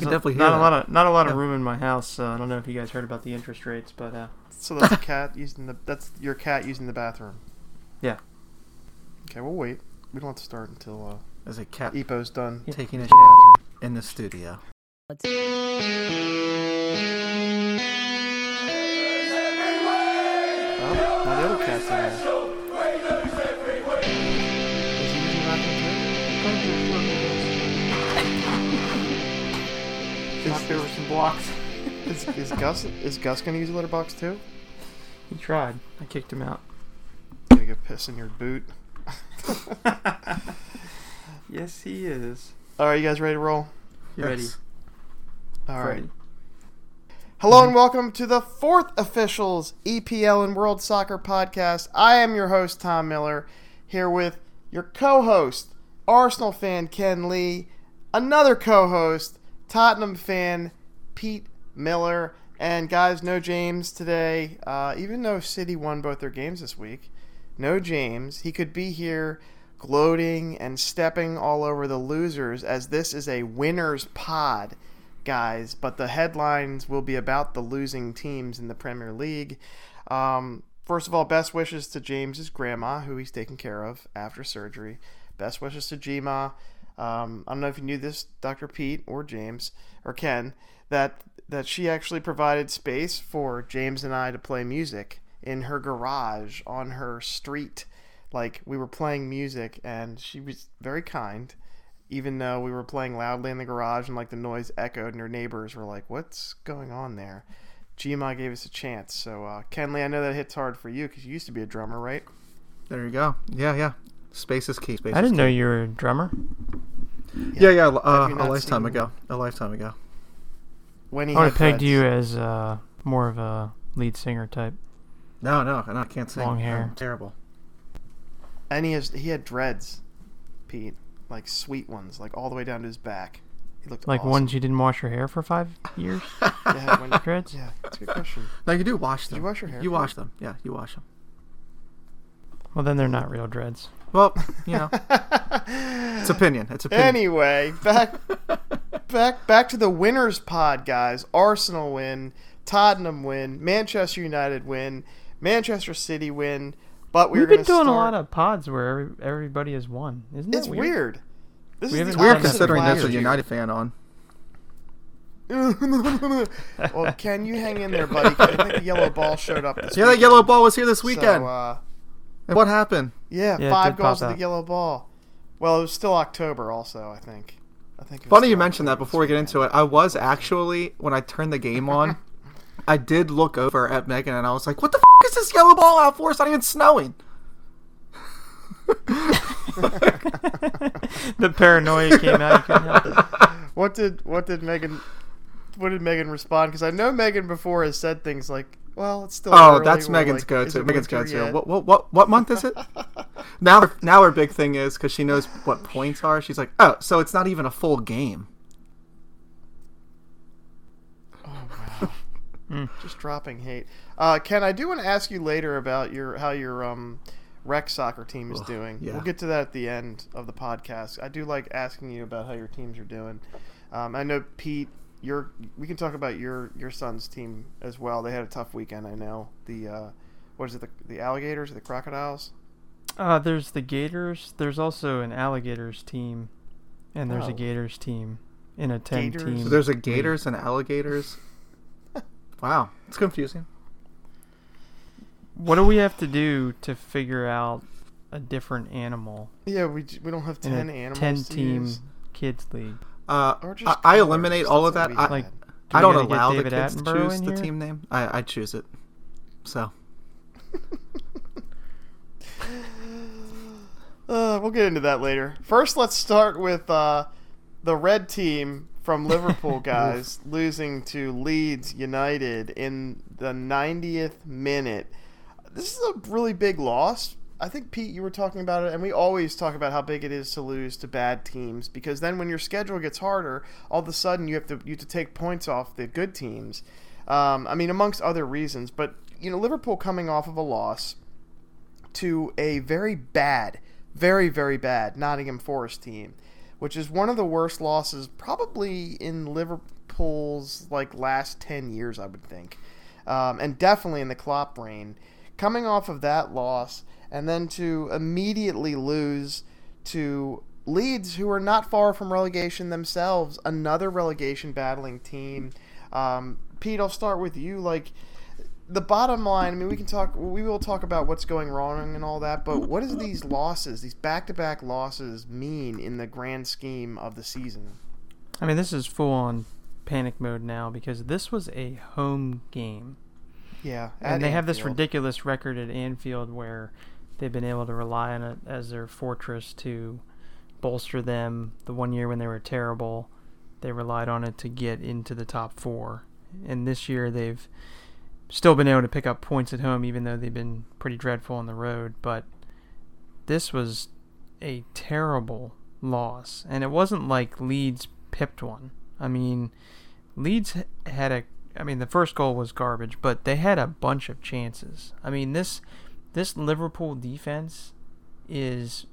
There's a- definitely not that. a lot of not a lot of Yeah. room in my house. Uh, I don't know if you guys heard about the interest rates, but uh, So that's a cat using the that's your cat using the bathroom. Yeah. Okay, we'll wait. We don't have to start until uh, There's a cat Epo's done. taking a the bathroom. in the studio. Oh, now the other cat's in there. Bathroom thought there were some blocks. Is, is Gus is Gus gonna use a litter box too? He tried. I kicked him out. Gonna get piss in your boot. Yes, he is. All right, you guys ready to roll? You ready? Yes. All right. Ready. Hello and mm-hmm. welcome to the fourth officials EPL and World Soccer podcast. I am your host Tom Miller, here with your co-host Arsenal fan Ken Lee, another co-host Tottenham fan Pete Miller, and guys, no James today. Uh, even though City won both their games this week, no James. He could be here gloating and stepping all over the losers as this is a winners pod guys, but the headlines will be about the losing teams in the Premier League. Um, first of all, best wishes to James's grandma, who he's taking care of after surgery. Best wishes to Gma. Um, I don't know if you knew this, Dr. Pete or James or Ken, that that she actually provided space for James and I to play music in her garage on her street. Like we were playing music, and she was very kind even though we were playing loudly in the garage and like the noise echoed and her neighbors were like what's going on there gma gave us a chance so uh, Ken Lee i know that hits hard for you because you used to be a drummer right There you go. Yeah, yeah. Space is key. Space I didn't know you were a drummer. Yeah, yeah. Uh, a lifetime ago. A lifetime ago. when he I would had have pegged you as uh, more of a lead singer type. No, no, no I can't sing. Long hair. I'm terrible. and he has he had dreads pete like sweet ones like all the way down to his back he looked Like awesome. ones you didn't wash your hair for five years. yeah, when- Dreads. yeah that's a good question No, you do wash Did them. you wash your hair? You wash them. Yeah, you wash them. Well, then they're not real dreads. Well, you know, it's opinion. It's opinion. Anyway, back back back to the winners pod, guys. Arsenal win, Tottenham win, Manchester United win, Manchester City win. But we're We've been doing start... a lot of pods where every, everybody has won. Isn't that It's weird? weird. This We is Weird done that opposite of considering last there's a. United fan on. well, Ken, you hang in there, buddy. I think the yellow ball showed up this Yeah, that weekend. yellow ball was here this weekend. So, uh, And what happened? yeah, Yeah, five goals pop to the yellow ball. Well, it was still October, also. I think. I think. It was Funny you mentioned that before we get into it. I was actually when I turned the game on, I did look over at Megan and I was like, "What the f- is this yellow ball out for? It's not even snowing." the paranoia came out. You help it. What did what did Megan what did Megan respond? Because I know Megan before has said things like, "Well, it's still." Oh, early," that's Megan's like, go-to. Megan's go-to. What, what what what month is it? now her, now her big thing is because she knows what points are. She's like, "Oh, so it's not even a full game." Oh wow! mm. Just dropping hate. Uh, Ken, I do want to ask you later about your how your um, rec soccer team is Ugh, doing. yeah. We'll get to that at the end of the podcast. I do like asking you about how your teams are doing. Um, I know Pete. Your we can talk about your your son's team as well. They had a tough weekend. I know the uh, what is it the, the alligators or the crocodiles? Uh, there's the Gators. There's also an Alligators team, and there's Oh. a Gators team in a ten Gators? team. So there's a league. gators and alligators. wow, it's confusing. What do we have to do to figure out a different animal Yeah, we we don't have in ten a animals. ten team use. kids league? Uh, Or I, just I eliminate all of that. I, had. do I don't gotta allow the David kids to choose the team name. I, I choose it. So Uh, we'll get into that later. First, let's start with uh, the red team from Liverpool, guys, losing to Leeds United in the 90th minute. This is a really big loss. I think Pete, you were talking about it, and we always talk about how big it is to lose to bad teams because then when your schedule gets harder, all of a sudden you have to you have to take points off the good teams. Um, I mean, amongst other reasons, but you know, Liverpool coming off of a loss to a very bad, very very bad Nottingham Forest team which is one of the worst losses probably in Liverpool's like last ten years, I would think, um, and definitely in the Klopp reign. Coming off of that loss, and then to immediately lose to Leeds, who are not far from relegation themselves, another relegation battling team. Um, Pete, I'll start with you. Like the bottom line, I mean, we can talk. We will talk about what's going wrong and all that. But what does these losses, these back-to-back losses, mean in the grand scheme of the season? I mean, this is full on panic mode now because this was a home game. Yeah, and they Anfield. have this ridiculous record at Anfield where they've been able to rely on it as their fortress to bolster them. The one year when they were terrible, they relied on it to get into the top four. And this year they've still been able to pick up points at home, even though they've been pretty dreadful on the road. But this was a terrible loss, and it wasn't like Leeds pipped one. I mean, Leeds had a. I mean, the first goal was garbage, but they had a bunch of chances. I mean, this this Liverpool defense is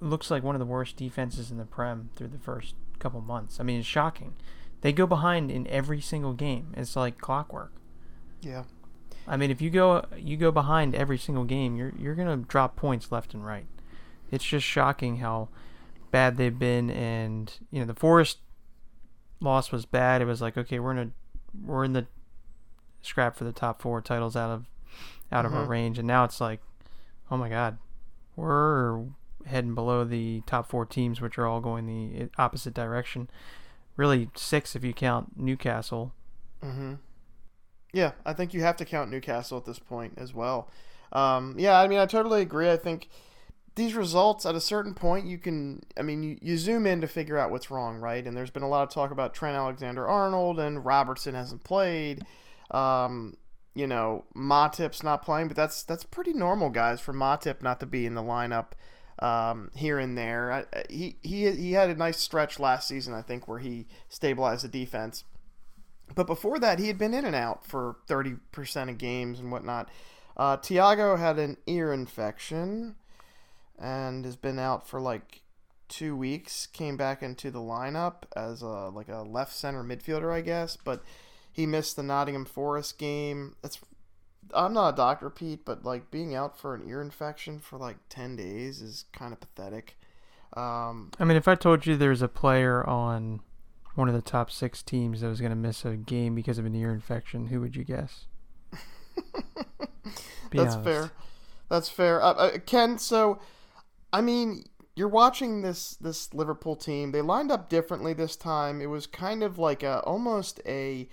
looks like one of the worst defenses in the Prem through the first couple months. I mean, it's shocking. They go behind in every single game. It's like clockwork. Yeah. I mean, if you go you go behind every single game, you're you're gonna drop points left and right. It's just shocking how bad they've been, and you know the Forest loss was bad. It was like okay, we're in a we're in the scrap for the top four titles out of out mm-hmm. of our mm-hmm. range, and now it's like, oh my god, we're heading below the top four teams, which are all going the opposite direction. Really, six if you count Newcastle. Mm-hmm. Yeah, I think you have to count Newcastle at this point as well. Um, yeah, I mean, I totally agree. I think these results at a certain point you can i mean you, you zoom in to figure out what's wrong right and there's been a lot of talk about trent alexander arnold and robertson hasn't played um, you know matip's not playing but that's that's pretty normal guys for matip not to be in the lineup um, here and there. I, he he he had a nice stretch last season, I think, where he stabilized the defense. But before that, he had been in and out for thirty percent of games and whatnot. Uh, Thiago had an ear infection and has been out for like two weeks. Came back into the lineup as a like a left center midfielder, I guess, but he missed the Nottingham Forest game. That's I'm not a doctor, Pete, but like being out for an ear infection for like ten days is kind of pathetic. Um, I mean, if I told you there was a player on one of the top six teams that was going to miss a game because of an ear infection, who would you guess? That's honest. fair. That's fair. Uh, uh, Ken, so I mean, you're watching this this Liverpool team. They lined up differently this time. It was kind of like a almost a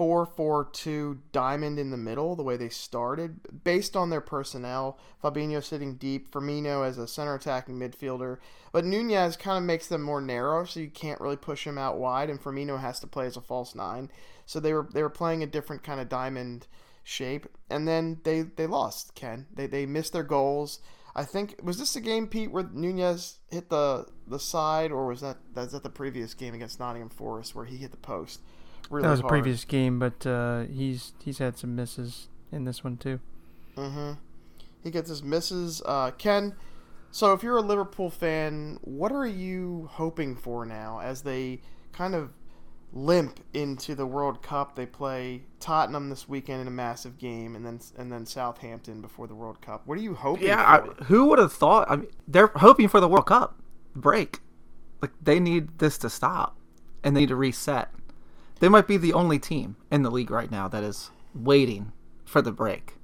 4-4-2 diamond in the middle, the way they started, based on their personnel. Fabinho sitting deep, Firmino as a center attacking midfielder, but Nunez kind of makes them more narrow, so you can't really push him out wide, and Firmino has to play as a false nine. So they were they were playing a different kind of diamond shape, and then they they lost. Ken, they they missed their goals. I think was this a game, Pete, where Nunez hit the the side, or was that that's that the previous game against Nottingham Forest where he hit the post? Really That was hard. a previous game, but uh, he's he's had some misses in this one too. Mm-hmm. He gets his misses. Uh, Ken, so if you're a Liverpool fan, what are you hoping for now as they kind of limp into the World Cup? They play Tottenham this weekend in a massive game, and then and then Southampton before the World Cup. What are you hoping? Yeah, I, who would have thought? I mean, they're hoping for the World Cup break. Like they need this to stop, and they need to reset. They might be the only team in the league right now that is waiting for the break.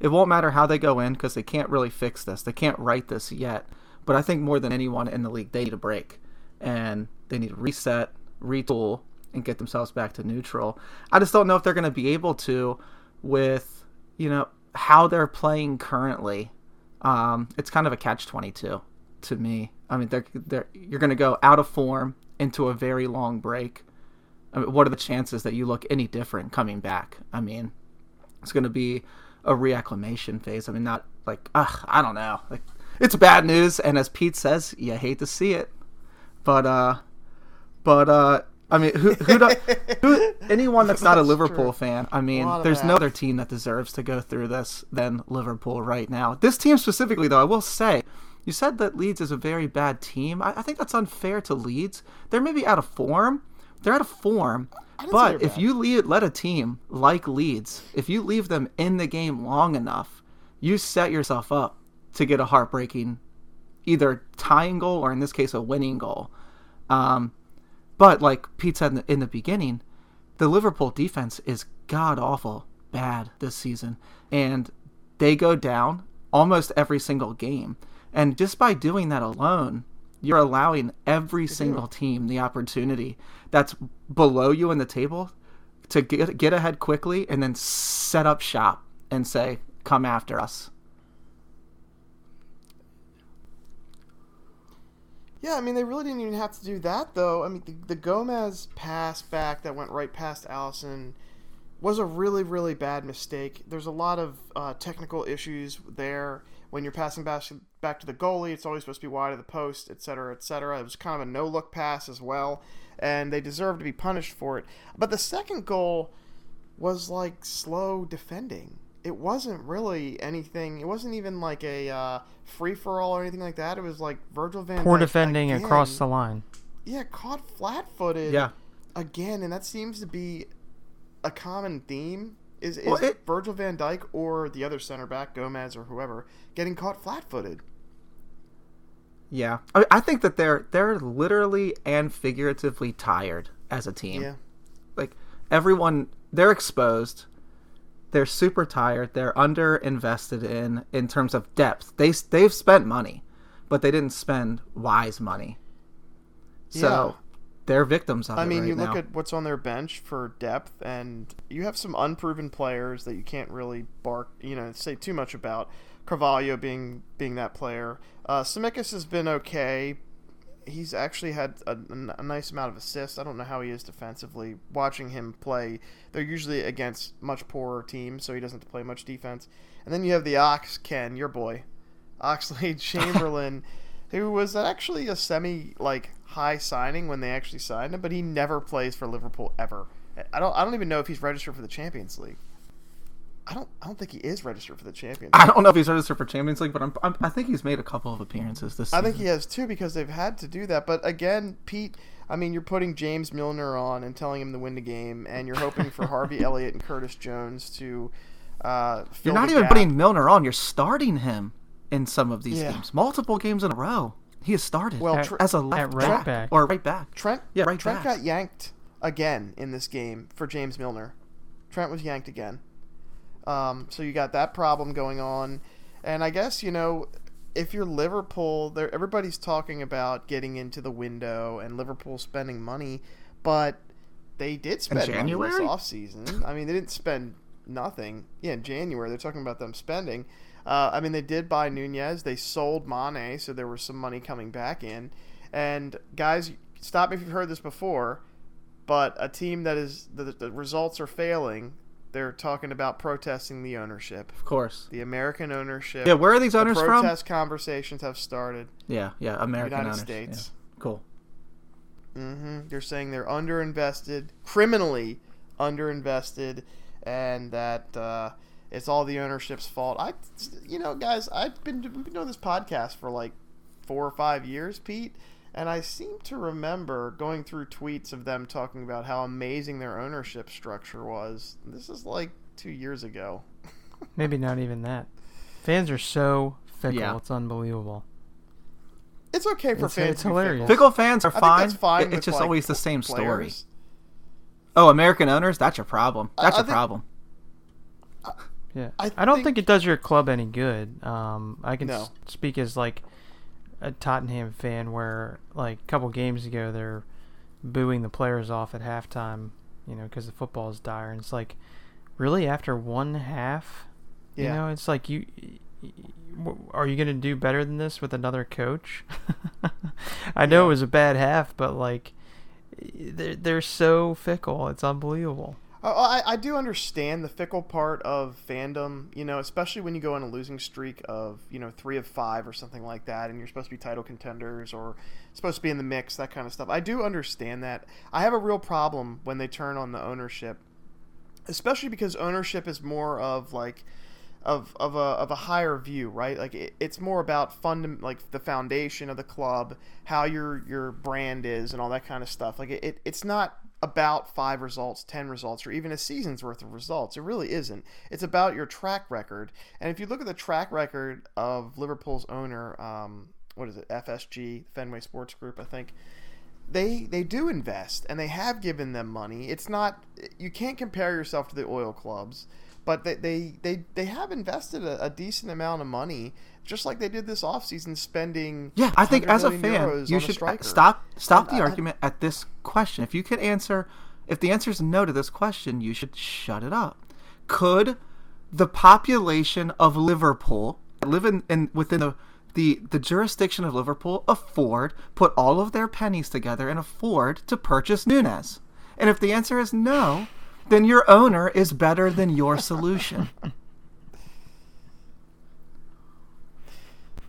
It won't matter how they go in because they can't really fix this. They can't write this yet. But I think more than anyone in the league, they need a break. And they need to reset, retool, and get themselves back to neutral. I just don't know if they're going to be able to with, you know, how they're playing currently. Um, it's kind of a catch 22 to me. I mean, they're, they're, you're going to go out of form into a very long break I mean, what are the chances that you look any different coming back? I mean, it's going to be a reacclimation phase. I mean, not like, ugh, I don't know. Like, it's bad news, and as Pete says, you hate to see it. But, uh, but, uh, I mean, who, who, do, who anyone that's not a Liverpool true. fan, I mean, there's no other team that deserves to go through this than Liverpool right now. This team specifically, though, I will say, You said that Leeds is a very bad team. I, I think that's unfair to Leeds. They're maybe out of form. They're out of form. But if you leave, let a team like Leeds, if you leave them in the game long enough, you set yourself up to get a heartbreaking, either tying goal or in this case a winning goal. Um, but like Pete said in the, in the beginning, the Liverpool defense is god awful bad this season, and they go down almost every single game. And just by doing that alone, you're allowing every single team the opportunity that's below you in the table to get get ahead quickly and then set up shop and say, "Come after us." Yeah, I mean, they really didn't even have to do that, though. I mean, the, the Gomez pass back that went right past Alisson was a really, really bad mistake. There's a lot of uh, technical issues there. When you're passing back, back to the goalie, it's always supposed to be wide of the post, et cetera, et cetera. It was kind of a no look pass as well, and they deserve to be punished for it. But the second goal was like slow defending. It wasn't really anything. It wasn't even like a uh, free for all or anything like that. It was like Virgil van Poor Dijk defending again. across the line. Yeah, caught flat footed. Yeah. Again, and that seems to be a common theme. Is, is Well, it- Virgil van Dijk or the other center back, Gomez or whoever, getting caught flat footed? Yeah, I, I think that they're they're literally and figuratively tired as a team. Yeah. Like everyone, they're exposed. They're super tired. They're under invested in in terms of depth. They they've spent money, but they didn't spend wise money. So they're victims I mean, right you look at what's on their bench for depth, and you have some unproven players that you can't really bark, you know, say too much about. Carvalho being being that player. Uh, Tsimikas has been okay. He's actually had a, a nice amount of assists. I don't know how he is defensively. Watching him play, they're usually against much poorer teams, so he doesn't have to play much defense. And then you have the Ox Ken, your boy, Oxlade-Chamberlain, who was actually a semi like high signing when they actually signed him, but he never plays for Liverpool ever. I don't I don't even know if he's registered for the Champions League. I don't I don't think he is registered for the Champions. League. I don't know if he's registered for Champions League, but I'm, I'm, I think he's made a couple of appearances this I season. think he has too because they've had to do that. But again, Pete, I mean, you're putting James Milner on and telling him to win the game, and you're hoping for Harvey Elliott and Curtis Jones to. Uh, fill You're not even gap. putting Milner on. You're starting him in some of these Yeah. games, multiple games in a row. He has started Well, At- Tr- as a at left right back, back. or right back. Trent. Yeah, right Trent back. got yanked again in this game for James Milner. Trent was yanked again. Um, so you got that problem going on, and I guess you know if you're Liverpool, there everybody's talking about getting into the window and Liverpool spending money, but they did spend money January? this offseason. I mean, they didn't spend nothing. Yeah, in January they're talking about them spending. Uh, I mean, they did buy Nunez. They sold Mane, so there was some money coming back in. And guys, stop me if you've heard this before, but a team that is the, the results are failing. They're talking about protesting the ownership, Of course. the American ownership. Yeah, where are these The owners from? protest conversations have started. Yeah, yeah, American United owners. States. Yeah. Cool. hmm They're saying they're underinvested, criminally underinvested, and that uh, it's all the ownership's fault. I, you know, guys, I've been we've been doing this podcast for like four or five years, Pete, and I seem to remember going through tweets of them talking about how amazing their ownership structure was. This is like two years ago. Maybe not even that. Fans are so fickle. Yeah. It's unbelievable. It's okay for It's- fans. it's to be hilarious. fickle. Fickle fans are I think fine. that's fine. It- it's just like, always the same story. Oh, American owners? That's your problem. I- That's I your think- problem. Yeah, I I, don't think- think it does your club any good. Um, I can No. s- speak as like a Tottenham fan, where like a couple games ago they're booing the players off at halftime, you know, because the football is dire, and it's like, really after one half, you know, it's like you. y- y- w- Are you gonna do better than this with another coach? I know Yeah. it was a bad half, but like, they're they're so fickle. It's unbelievable. I, I do understand the fickle part of fandom, you know, especially when you go on a losing streak of, you know, three of five or something like that, and you're supposed to be title contenders or supposed to be in the mix, that kind of stuff. I do understand that. I have a real problem when they turn on the ownership, especially because ownership is more of like of of a of a higher view, right? Like it, it's more about fund like the foundation of the club, how your your brand is, and all that kind of stuff. Like it, it it's not about five results, ten results, or even a season's worth of results. It really isn't. It's about your track record. And if you look at the track record of Liverpool's owner, um, what is it, FSG, Fenway Sports Group, I think they they do invest and they have given them money. It's not you can't compare yourself to the oil clubs, but they they they, they have invested a, a decent amount of money, just like they did this offseason spending. Yeah, I think as a fan, you should uh, stop stop And the I- argument at this question. If you could answer, if the answer is no to this question, you should shut it up. Could the population of Liverpool live in, in within the, the the jurisdiction of Liverpool afford put all of their pennies together and afford to purchase Nunez? And if the answer is no, then your owner is better than your solution.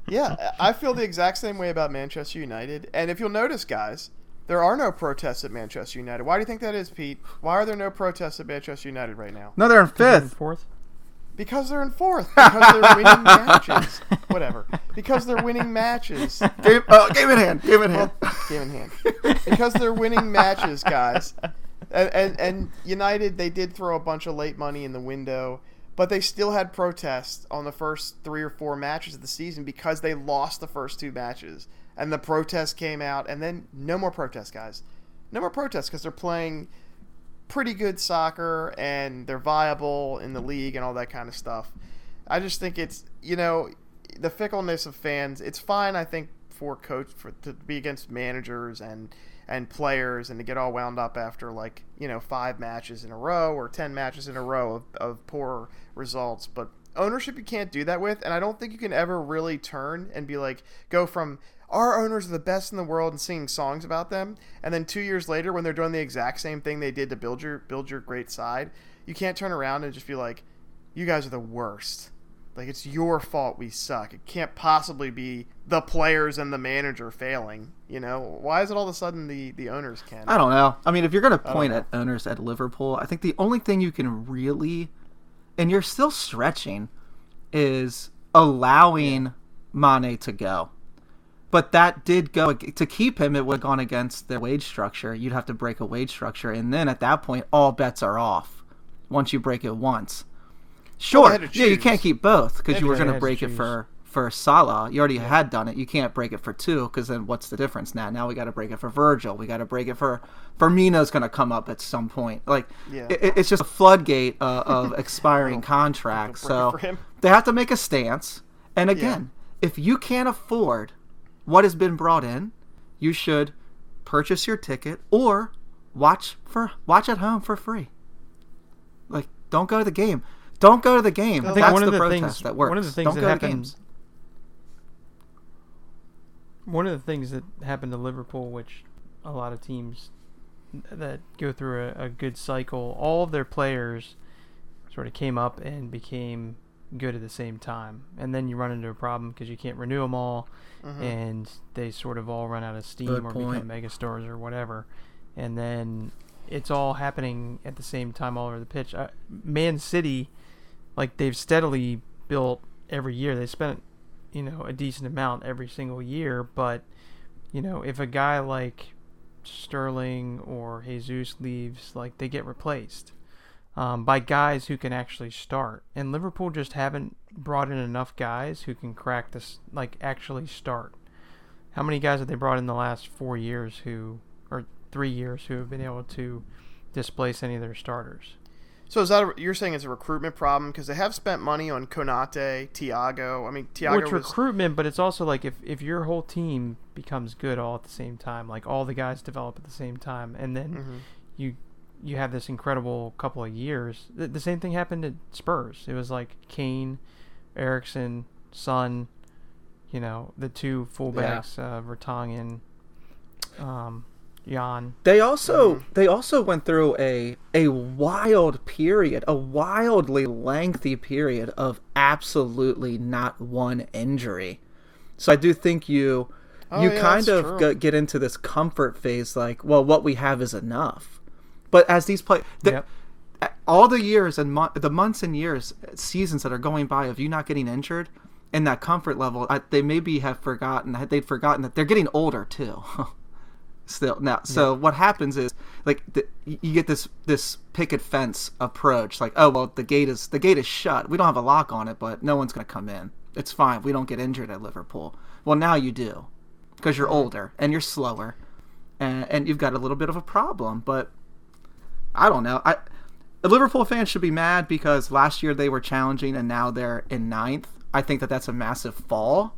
Yeah, I feel the exact same way about Manchester United. And if you'll notice, guys, there are no protests at Manchester United. Why do you think that is, Pete? Why are there no protests at Manchester United right now? no, they're in And fifth. fourth. Because they're in fourth. Because they're winning matches. Whatever. Because they're winning matches. Game, oh, uh, game in hand. Game in hand. Game in hand. Because they're winning matches, guys. And, and and United, they did throw a bunch of late money in the window, but they still had protests on the first three or four matches of the season because they lost the first two matches. And the protests came out, and then no more protests, guys. No more protests because they're playing pretty good soccer and they're viable in the league and all that kind of stuff. I just think it's you know the fickleness of fans. It's fine, I think, for coach for to be against managers and and players and to get all wound up after like you know five matches in a row or ten matches in a row of, of poor results. But ownership you can't do that with, and I don't think you can ever really turn and be like go from our owners are the best in the world and singing songs about them, and then two years later when they're doing the exact same thing they did to build your build your great side, you can't turn around and just be like, you guys are the worst. Like it's your fault we suck. It can't possibly be the players and the manager failing. You know why is it all of a sudden the the owners can? I don't know. I mean, if you're going to point at owners at Liverpool, I think the only thing you can really, and you're still stretching, is allowing Mane to go. But that did go to keep him. It would have gone against the wage structure. You'd have to break a wage structure, and then at that point, all bets are off. Once you break it once, sure, had to yeah, you can't keep both because you were going to to break it for for Salah. You already had done it. You can't break it for two because then what's the difference now? Now we got to break it for Virgil. We got to break it for Firmino's going to come up at some point. Like Yeah. it, it's just a floodgate uh, of expiring contracts. So they have to make a stance. And again, if you can't afford what has been brought in, you should purchase your ticket or watch for watch at home for free. Like don't go to the game. Don't go to the game. I think That's one of the protest things- that works. one of the things don't that go to happened- games. One of the things that happened to Liverpool, which a lot of teams that go through a, a good cycle, all of their players sort of came up and became good at the same time. And then you run into a problem because you can't renew them all, mm-hmm. and they sort of all run out of steam Good or point. become megastars or whatever. And then it's all happening at the same time all over the pitch. Uh, Man City, like they've steadily built every year. They spent, you know, a decent amount every single year, but you know, if a guy like Sterling or Jesus leaves, like they get replaced um, by guys who can actually start. And Liverpool just haven't brought in enough guys who can crack this, like actually start. How many guys have they brought in the last four years who, three years, who have been able to displace any of their starters? So is that a, you're saying it's a recruitment problem because they have spent money on Konate, Thiago. I mean, Thiago Which was recruitment, but it's also like if, if your whole team becomes good all at the same time, like all the guys develop at the same time, and then Mhm. you you have this incredible couple of years. The, the same thing happened at Spurs. It was like Kane, Eriksen, Son, you know, the two fullbacks, uh, Vertonghen, um, Jan. They also Mm-hmm. they also went through a a wild period, a wildly lengthy period of absolutely not one injury. So I do think you Oh, you yeah, kind of true. go- get into this comfort phase like, well, what we have is enough. But as these play Yep. all the years and mo- the months and years, seasons that are going by of you not getting injured, and that comfort level, I, they maybe have forgotten. They'd forgotten that they're getting older too. Still now, so what happens is like the, you get this this picket fence approach. Like, oh well, the gate is the gate is shut. We don't have a lock on it, but no one's going to come in. It's fine. We don't get injured at Liverpool. Well, now you do, because you're older and you're slower, and, and you've got a little bit of a problem. But I don't know. I the Liverpool fans should be mad because last year they were challenging and now they're in ninth. I think that that's a massive fall.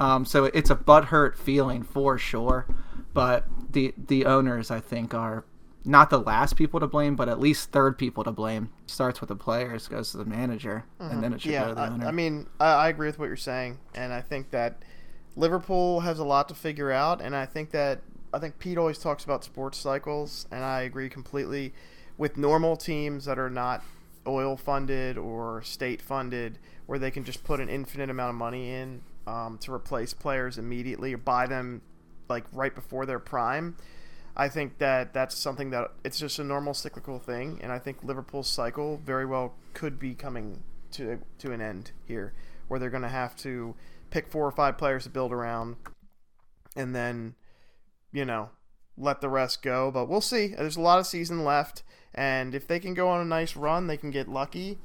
Um, so it's a butthurt feeling for sure. But the the owners, I think, are not the last people to blame, but at least third people to blame. Starts with the players, goes to the manager, and then it should go to the I, owner. I mean, I, I agree with what you're saying, and I think that Liverpool has a lot to figure out, and I think that I think Pete always talks about sports cycles, and I agree completely. With normal teams that are not oil funded or state funded, where they can just put an infinite amount of money in um, to replace players immediately or buy them like right before their prime. I think that that's something that it's just a normal cyclical thing, and I think Liverpool's cycle very well could be coming to to an end here, where they're going to have to pick four or five players to build around, and then, you know, let the rest go. But we'll see. There's a lot of season left, and if they can go on a nice run, they can get lucky.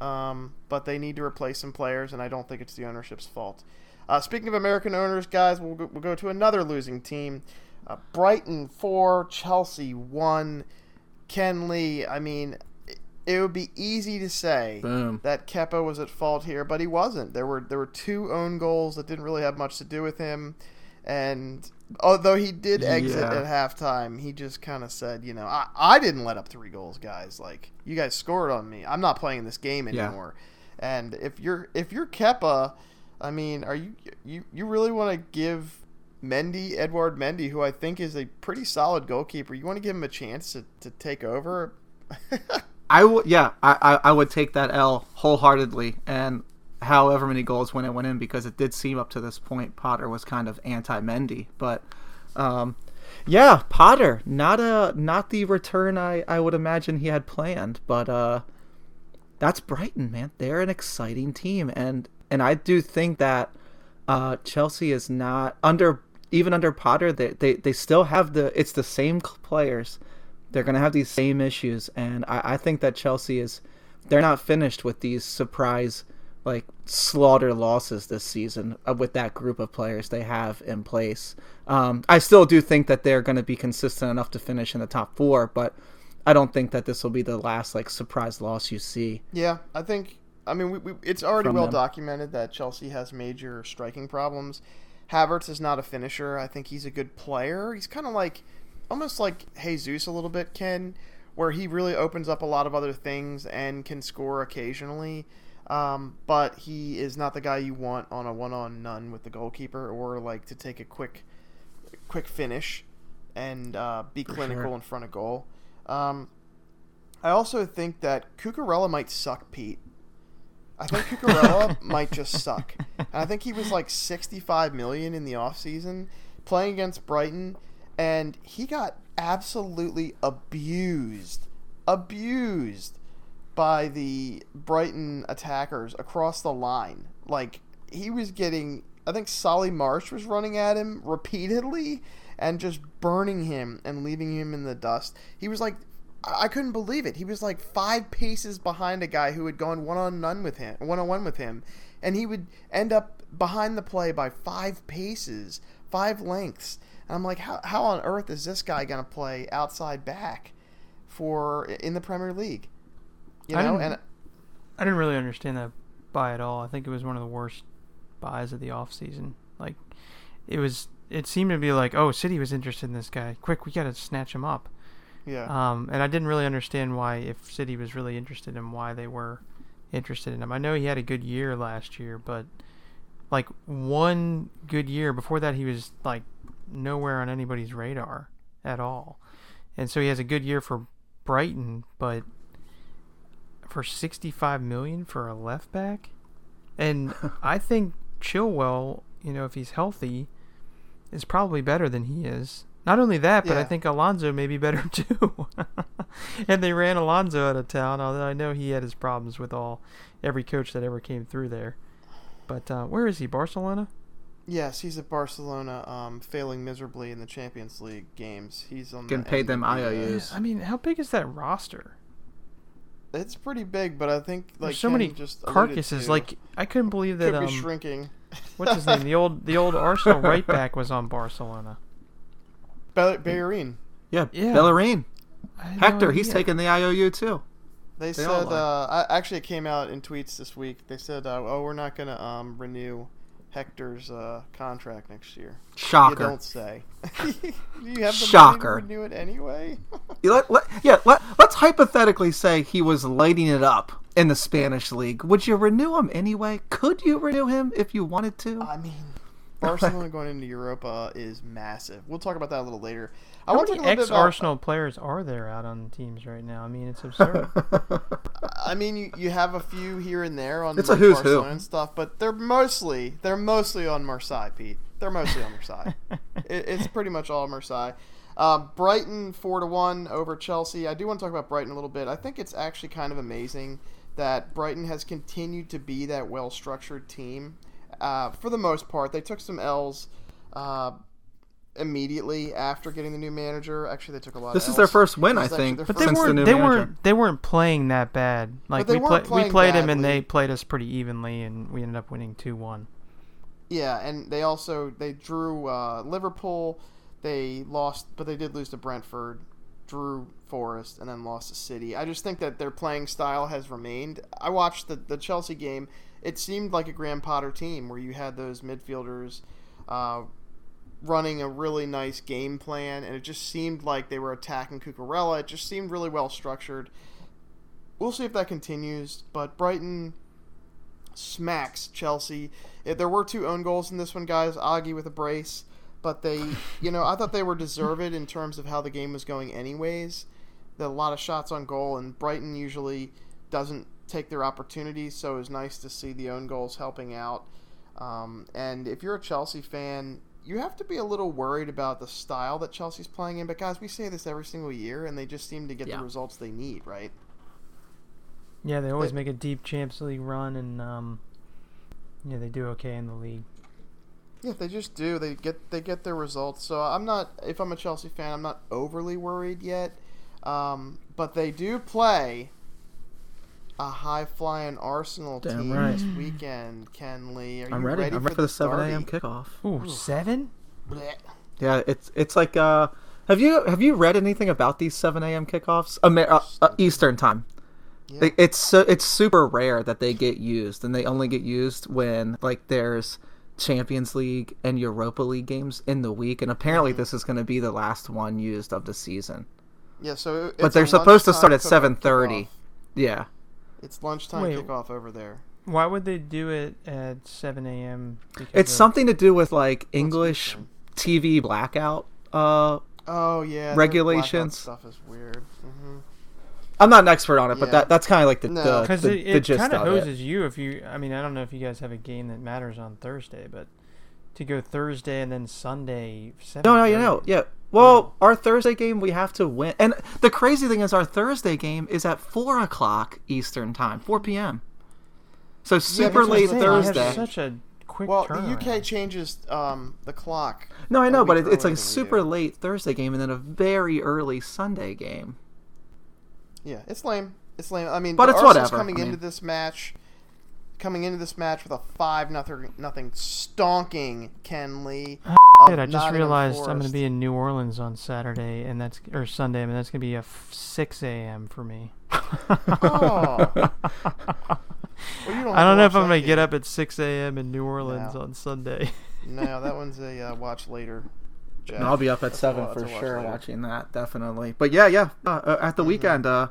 Um, but they need to replace some players, and I don't think it's the ownership's fault. Uh, speaking of American owners, guys, we'll go, we'll go to another losing team. Uh, Brighton four, Chelsea one. Ken Lee. I mean, it, it would be easy to say Boom. that Kepa was at fault here, but he wasn't. There were there were two own goals that didn't really have much to do with him, and although he did exit Yeah. at halftime, he just kind of said, you know, I, I didn't let up three goals, guys. Like you guys scored on me. I'm not playing this game Yeah. anymore. And if you're if you're Kepa, I mean, are you you you really want to give Mendy, Edward Mendy, who I think is a pretty solid goalkeeper, you want to give him a chance to, to take over? I would, yeah, I, I, would take that L wholeheartedly, and however many goals when it went in, because it did seem up to this point Potter was kind of anti Mendy, but um, yeah, Potter, not a not the return I, I would imagine he had planned, but uh, that's Brighton, man. They're an exciting team, and and I do think that uh, Chelsea is not under even under Potter. They, they they still have the it's the same players. They're gonna have these same issues, and I, I think that Chelsea is they're not finished with these surprise like slaughter losses this season uh, with that group of players they have in place. Um, I still do think that they're going to be consistent enough to finish in the top four, but I don't think that this will be the last like surprise loss you see. Yeah, I think. I mean, we, we, it's already well them. documented that Chelsea has major striking problems. Havertz is not a finisher. I think he's a good player. He's kind of like, almost like Jesus a little bit, Ken, where he really opens up a lot of other things and can score occasionally. Um, but he is not the guy you want on a one-on none with the goalkeeper, or like to take a quick, quick finish and uh, be clinical sure. in front of goal. Um, I also think that Cucurella might suck, Pete. I think Cucurella might just suck. And I think he was like 65 million in the offseason playing against Brighton and he got absolutely abused. Abused by the Brighton attackers across the line. Like he was getting I think Solly March was running at him repeatedly and just burning him and leaving him in the dust. He was like I I couldn't believe it. He was like five paces behind a guy who had gone one on none with him, one on one with him, and he would end up behind the play by five paces, five lengths. And I'm like, how how on earth is this guy gonna play outside back for in the Premier League? You I know, didn't- and I didn't really understand that buy at all. I think it was one of the worst buys of the off season. Like it was it seemed to be like, oh, City was interested in this guy. Quick, we got to snatch him up. Yeah, Um, and I didn't really understand why, if City was really interested in why they were interested in him. I know he had a good year last year, but like one good year before that, he was like nowhere on anybody's radar at all. And so he has a good year for Brighton, but for 65 million for a left back, and I think Chilwell, you know, if he's healthy, is probably better than he is. Not only that, but I think Alonso may be better too. and they ran Alonso out of town, although I know he had his problems with all every coach that ever came through there. But uh, where is he? Barcelona? Yes, he's at Barcelona, um, failing miserably in the Champions League games. He's on Getting the paid them MVP, IOUs. I mean, how big is that roster? It's pretty big, but I think like There's so Ken many just carcasses. to, Like I couldn't believe that. could be Um, shrinking. what's his name? The old the old Arsenal right back was on Barcelona. Be- Bellerin. Yeah, Yeah. Bellerin. I no Hector, he's idea. taking the IOU too. They, They said uh, I, actually it came out in tweets this week. They said, uh, "Oh, we're not going to um, renew Hector's uh, contract next year." Shocker. You don't say. you have the Shocker. money to renew it anyway. You let- let- yeah, let, let's hypothetically say he was lighting it up in the Spanish league. Would you renew him anyway? Could you renew him if you wanted to? I mean, Barcelona going into Europa is massive. We'll talk about that a little later. I How want to many talk a little ex bit about. Arsenal players are there out on teams right now? I mean, it's absurd. I mean, you, you have a few here and there on It's a like, who's who. Barcelona and stuff, but they're mostly they're mostly on Marseille, Pete. They're mostly on Marseille. it, it's pretty much all Marseille. Uh, Brighton four to one over Chelsea. I do want to talk about Brighton a little bit. I think it's actually kind of amazing that Brighton has continued to be that well structured team. Uh, for the most part, they took some L's. Uh, Immediately after getting the new manager, actually they took a lot. This of is their first win, This I think, But they weren't. new They manager. weren't. They weren't playing that bad. Like we weren't play, we playing played them, and they played us pretty evenly, and we ended up winning two one. Yeah, and they also they drew uh, Liverpool. They lost, but they did lose to Brentford. Drew Forest and then lost to City. I just think that their playing style has remained. I watched the the Chelsea game. It seemed like a Graham Potter team where you had those midfielders uh, running a really nice game plan, and it just seemed like they were attacking Cucurella. It just seemed really well structured. We'll see if that continues, but Brighton smacks Chelsea. There were two own goals in this one, guys. Augie with a brace, but they, you know, I thought they were deserved in terms of how the game was going, anyways. There a lot of shots on goal, and Brighton usually doesn't take their opportunities, so it was nice to see the own goals helping out. Um, and if you're a Chelsea fan, you have to be a little worried about the style that Chelsea's playing in. But guys, we say this every single year, and they just seem to get Yeah. the results they need, right? Yeah, they always They- make a deep Champions League run, and um, yeah, they do okay in the league. Yeah, they just do. They get they get their results. So I'm not. If I'm a Chelsea fan, I'm not overly worried yet. Um, but they do play a high flying Arsenal Damn team right. this weekend. Ken Lee, are you I'm ready. I'm ready for the 7 a.m. kickoff. Ooh, seven? Blech. Yeah, it's it's like uh, have you have you read anything about these 7 a.m. kickoffs? Amer- uh, uh, Eastern time. Yeah. It- It's so it's super rare that they get used, and they only get used when like there's Champions League and Europa League games in the week, and apparently this is going to be the last one used of the season. Yeah, so it's But they're a supposed to start at 7:30. Yeah, It's lunchtime Wait. kickoff over there. Why would they do it at seven a.m.? it's of- something to do with like English TV blackout. Uh, Oh yeah, Regulations. stuff is weird. hmm I'm not an expert on it, but Yeah. that that's kind of like the No. the, Because the, it, the it gist kind of of it. hoses you if you. I mean, I don't know if you guys have a game that matters on Thursday, but to go Thursday and then Sunday. No, no, you know, yeah. Well, our Thursday game we have to win, and the crazy thing is, our Thursday game is at four o'clock Eastern time, four p.m. So super That's late saying, Thursday. Such a quick Well, the. UK changes um, the clock. No, I know, but it, it's earlier like than super late Thursday game, and then a very early Sunday game. Yeah, it's lame. It's lame. I mean, But the it's Arsenal's whatever. coming I into this match, coming into this match with a five nothing nothing stonking Ken Lee. of Shit, I just realized I'm going to be in New Orleans on Saturday, and that's or Sunday, I and that's going to be a f- 6 a.m. for me. Oh. Well, don't I don't know if I'm going that to get up at 6 a.m. in New Orleans No. on Sunday. No, that one's a uh, watch later. Jeff. And I'll be up at That's seven for that's watch sure, later. watching that definitely. But yeah, yeah, uh, uh, at the weekend, uh,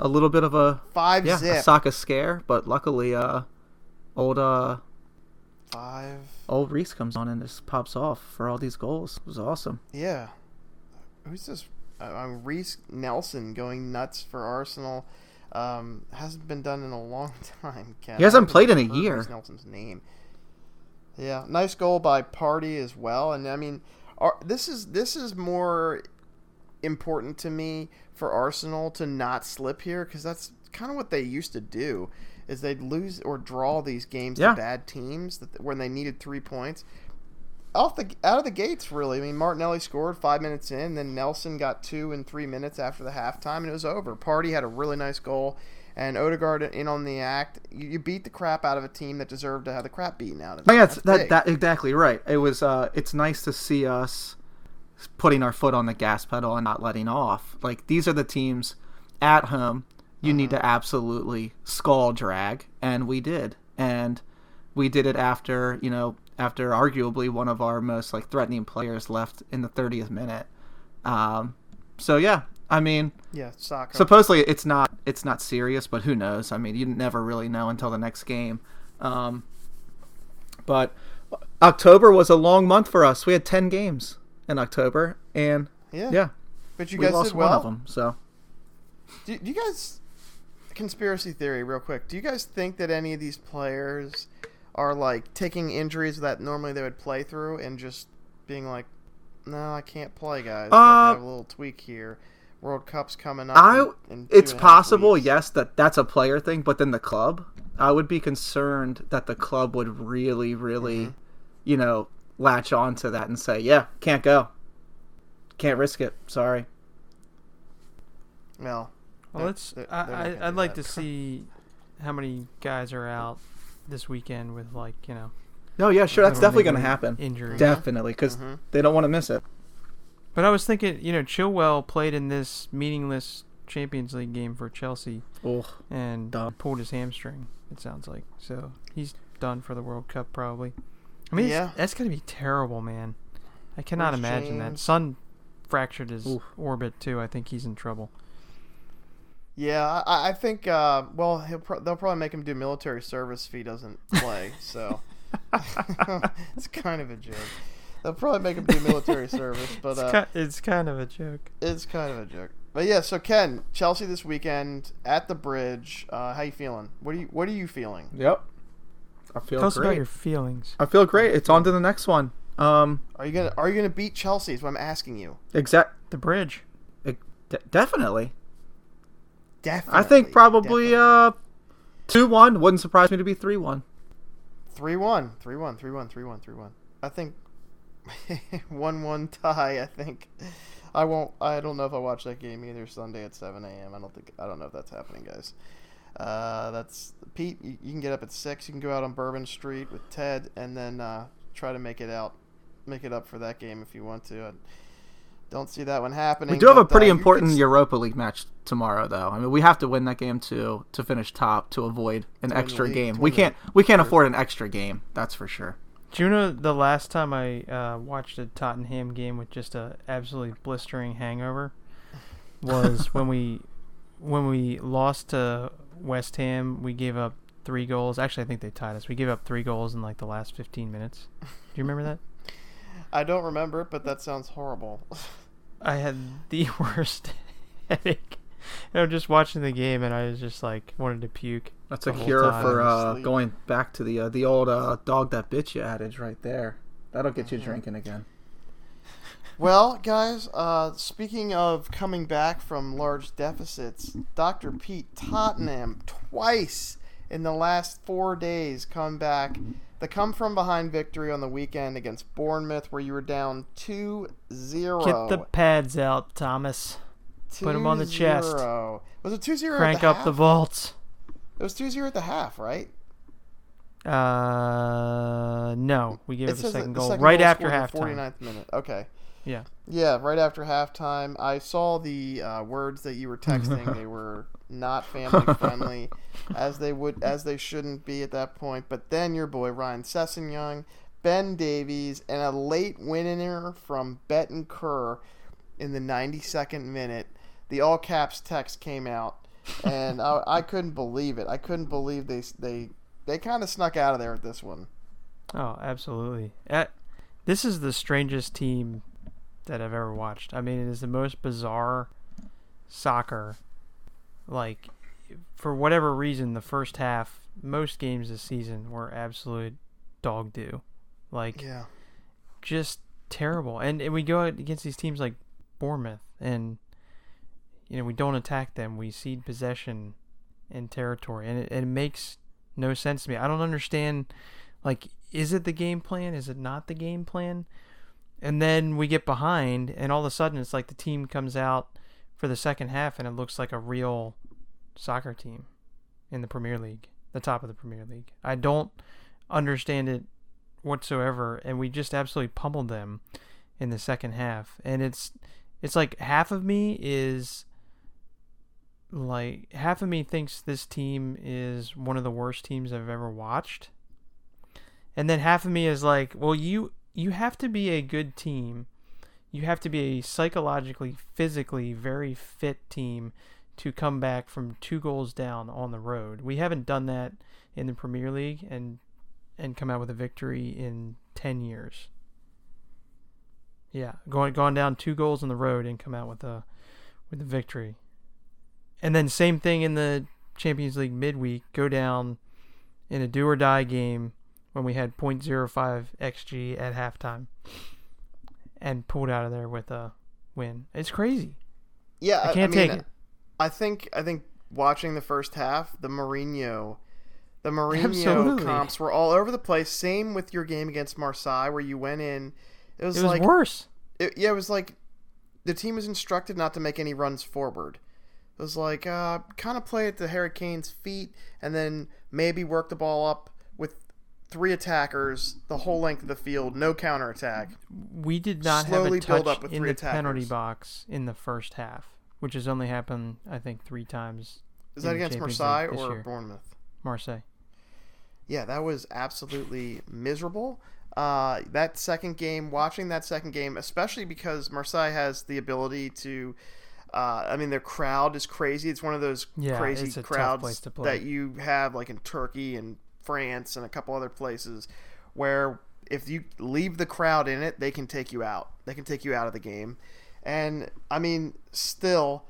a little bit of a Five yeah, zip. a Saka scare, but luckily, uh, old uh, Five. old Reiss comes on and just pops off for all these goals. It was awesome. Yeah. Who's this? Uh, uh, Reiss Nelson going nuts for Arsenal. Um, hasn't been done in a long time. Ken. He hasn't played in a year. Reiss Nelson's name. Yeah, nice goal by Partey as well. And I mean, Ar- this is this is more important to me for Arsenal to not slip here because that's kind of what they used to do. Is they'd lose or draw these games Yeah. to bad teams that, when they needed three points. Off the out of the gates, really. I mean, Martinelli scored five minutes in, then Nelson got two in three minutes after the halftime, and it was over. Partey had a really nice goal, and Odegaard in on the act. You, you beat the crap out of a team that deserved to have the crap beaten out of them. Yeah, That's that that exactly right. It was. Uh, it's nice to see us putting our foot on the gas pedal and not letting off. Like these are the teams at home you need Uh-huh. to absolutely skull drag, and we did, and we did it after you know after arguably one of our most like threatening players left in the 30th minute. Um, so yeah, I mean, yeah, soccer. supposedly it's not it's not serious, but who knows? I mean, you never really know until the next game. Um, but October was a long month for us. We had ten games in October, and yeah, yeah, but you we guys lost did well. one of them. So Do, do you guys conspiracy theory real quick? Do you guys think that any of these players are like taking injuries that normally they would play through and just being like, "No, I can't play, guys. Like, I Uh, have a little tweak here. World Cup's coming up. I in- in it's and a half possible, weeks." yes, that that's a player thing, but then the club, I would be concerned that the club would really, really, Mm-hmm. you know, latch on to that and say, yeah, can't go, can't risk it. Sorry. Well, Well, let's. they're- they're I, I, would like that. to see how many guys are out this weekend with like you know. No, yeah, sure, that's definitely going to niggling happen. Injuries. Definitely, because Mhm. they don't want to miss it. But I was thinking, you know, Chilwell played in this meaningless Champions League game for Chelsea Oh, and Dumb. pulled his hamstring. It sounds like so he's done for the World Cup probably. I mean, Yeah. that's gonna be terrible, man. I cannot Reece imagine that. James. Son fractured his Oof. orbit too. I think he's in trouble. Yeah, I, I think. Uh, well, he'll pro- they'll probably make him do military service if he doesn't play. so it's kind of a joke. They'll probably make him do military service, but it's, uh, ki- it's kind of a joke. It's kind of a joke. But yeah, so Ken, Chelsea this weekend at the bridge. Uh, how you feeling? What are you What are you feeling? Yep. I feel Tell us about great. your feelings. I feel great. It's on to the next one. Um, Are you gonna Are you gonna beat Chelsea? Is what I'm asking you. exact. The bridge. De- definitely. Definitely. I think probably uh, two one. Wouldn't surprise me to be three one. three one, three one, three one, three one, three one. I think one one tie. I think. I won't. I don't know if I watch that game either. Sunday at seven a.m. I don't think. I don't know if that's happening, guys. Uh, that's Pete. You, you can get up at six. You can go out on Bourbon Street with Ted, and then uh, try to make it out, make it up for that game if you want to. I don't see that one happening. We do have a pretty uh, you could important Europa League match tomorrow, though. I mean, we have to win that game to to finish top to avoid an extra league, game. We can't we can't afford an extra game. That's for sure. Do you know the last time I uh, watched a Tottenham game with just a absolutely blistering hangover was when we when we lost to West Ham. We gave up three goals. Actually, I think they tied us. We gave up three goals in like the last fifteen minutes. Do you remember that? I don't remember it, but that sounds horrible. I had the worst headache. And I'm just watching the game, and I was just like wanted to puke. That's a cure time. for uh, going back to the uh, the old uh, dog that bit you adage right there. That'll get you Mhm. drinking again. Well, guys, uh, speaking of coming back from large deficits, Dr. Pete Tottenham twice in the last four days come back. The come from behind victory on the weekend against Bournemouth, where you were down 2 0. Get the pads out, Thomas. put 'em on the chest. Was it 2 0 Crank at the up half? the vaults. It was 2 0 at the half, right? Uh, no, we gave It up the second the goal second right goal after half. in the halftime. 49th minute. Okay. Yeah. Yeah, right after halftime. I saw the uh, words that you were texting. they were not family friendly, as they would, as they shouldn't be at that point. But then your boy Ryan Sessegnon, Ben Davies, and a late winner from Bentancur in the 92nd minute. The all caps text came out, and I, I couldn't believe it. I couldn't believe they they they kind of snuck out of there with this one. Oh, absolutely. Uh, this is the strangest team that I've ever watched. I mean, it is the most bizarre soccer. Like, for whatever reason, the first half, most games this season were absolute dog do. Like, Yeah. just terrible. And, and we go against these teams like Bournemouth, and you know we don't attack them. We cede possession and territory, and it, it makes no sense to me. I don't understand. Like, is it the game plan? Is it not the game plan? And then we get behind, and all of a sudden it's like the team comes out for the second half, and it looks like a real soccer team in the Premier League, the top of the Premier League. I don't understand it whatsoever, and we just absolutely pummeled them in the second half. And it's it's like half of me is like half of me thinks this team is one of the worst teams I've ever watched. And then half of me is like, well, you you have to be a good team. You have to be a psychologically, physically very fit team to come back from two goals down on the road. We haven't done that in the Premier League and and come out with a victory in 10 years. Yeah, going going down two goals on the road and come out with a with a victory. And then same thing in the Champions League midweek, go down in a do or die game when we had 0.05 xg at halftime and pulled out of there with a win. It's crazy. Yeah, I can't I mean, take it. I think I think watching the first half, the Mourinho, the Mourinho Absolutely. comps were all over the place. Same with your game against Marseille, where you went in. It was, It was like worse. it, yeah, it was like the team was instructed not to make any runs forward. It was like uh, kind of play at the Harry Kane's feet, and then maybe work the ball up three attackers the whole length of the field, no counterattack. We did not slowly have a touch up with in three the penalty box in the first half, which has only happened, I think, three times. Is that against Marseille or year. Bournemouth? Marseille. Yeah, that was absolutely miserable. Uh, that second game, watching that second game, especially because Marseille has the ability to. Uh, I mean, their crowd is crazy. It's one of those Yeah, crazy it's a tough crowds place to play. that you have, like in Turkey and France and a couple other places, where if you leave the crowd in it, they can take you out. They can take you out of the game. And I mean, still,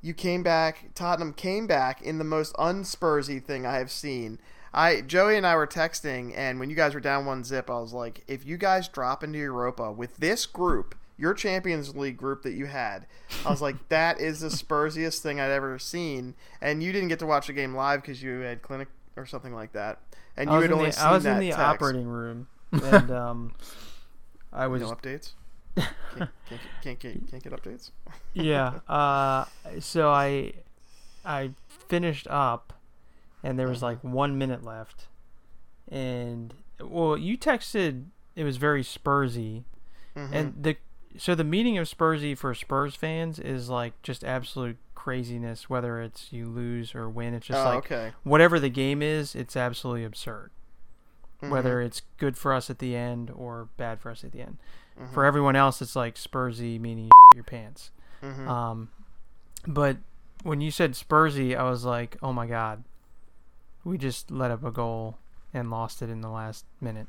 you came back. Tottenham came back in the most unspursy thing I have seen. I Joey and I were texting, and when you guys were down one zip, I was like, if you guys drop into Europa with this group, your Champions League group that you had, I was like, that is the spursiest thing I'd ever seen. And you didn't get to watch the game live because you had clinic or something like that, and you had only the, seen I was that in the text. operating room, and um, I was No updates. Can't, can't, can't, get, can't get updates. yeah. Uh, so I I finished up, and there was Uh-huh. like one minute left, and well, you texted it was very Spursy, Mhm. and the so the meaning of Spursy for Spurs fans is like just absolute craziness. Whether it's you lose or win, it's just oh, like okay. whatever the game is, it's absolutely absurd. Mhm. Whether it's good for us at the end or bad for us at the end. Mhm. For everyone else, it's like Spursy meaning your pants. Mhm. Um, but when you said Spursy, I was like, oh my god, we just let up a goal and lost it in the last minute.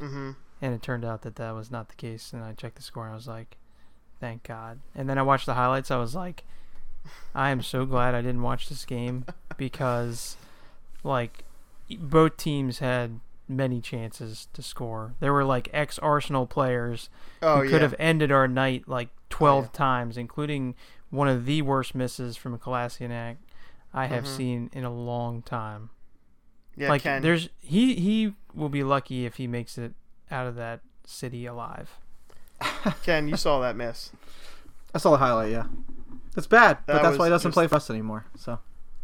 Mhm. And it turned out that that was not the case. And I checked the score and I was like, thank God. And then I watched the highlights. I was like, I am so glad I didn't watch this game because, like, both teams had many chances to score. There were like ex Arsenal players Oh who yeah. could have ended our night like 12 yeah. times, including one of the worst misses from Kolasinac I have Mhm. seen in a long time. yeah, like Ken. there's he he will be lucky if he makes it out of that city alive. Ken, you saw that miss. I saw the highlight. Yeah, it's bad, but That that's why he doesn't just- play for us anymore. So,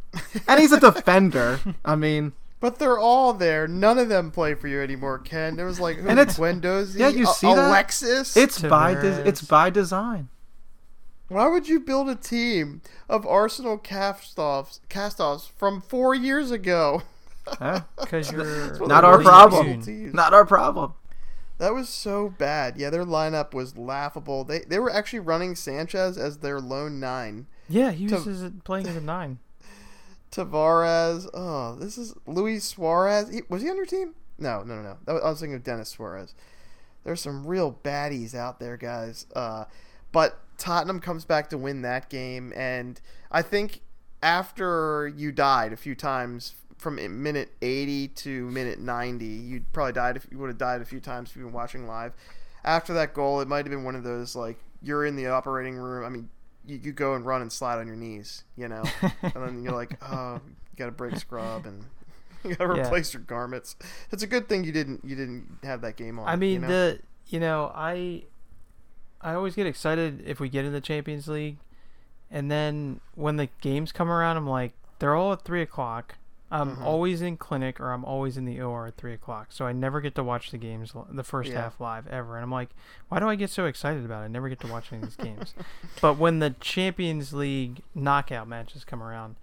and he's a defender. I mean, But they're all there. None of them play for you anymore, Ken. There was like who, And it's- Guendouzi, yeah, you A- see that? Alexis. it's by de- it's by design. Why would you build a team of Arsenal cast-offs, cast-offs from four years ago? Because you're Not our problem. Not our problem. That was so bad. Yeah, their lineup was laughable. They they were actually running Sanchez as their lone nine. yeah, he was To- as a- playing as a nine. Tavares. Oh, this is Luis Suarez. He, was he on your team? No, no, no, no. I was thinking of Dennis Suarez. There's some real baddies out there, guys. Uh, but Tottenham comes back to win that game, and I think after you died a few times from minute 80 to minute 90, You'd probably died. If you would have died a few times if you've been watching live. after that goal, it might have been one of those like you're in the operating room. I mean, you, you go and run and slide on your knees, you know, and then you're like, oh, you got to break scrub and you got to Yeah. replace your garments. It's a good thing you didn't you didn't have that game on. I mean you know? the you know I I always get excited if we get in the Champions League, and then when the games come around, I'm like they're all at three o'clock. I'm Mhm. always in clinic or I'm always in the OR at three o'clock, so I never get to watch the games, the first Yeah. half live ever. And I'm like, why do I get so excited about it? I never get to watch any of these games. But when the Champions League knockout matches come around,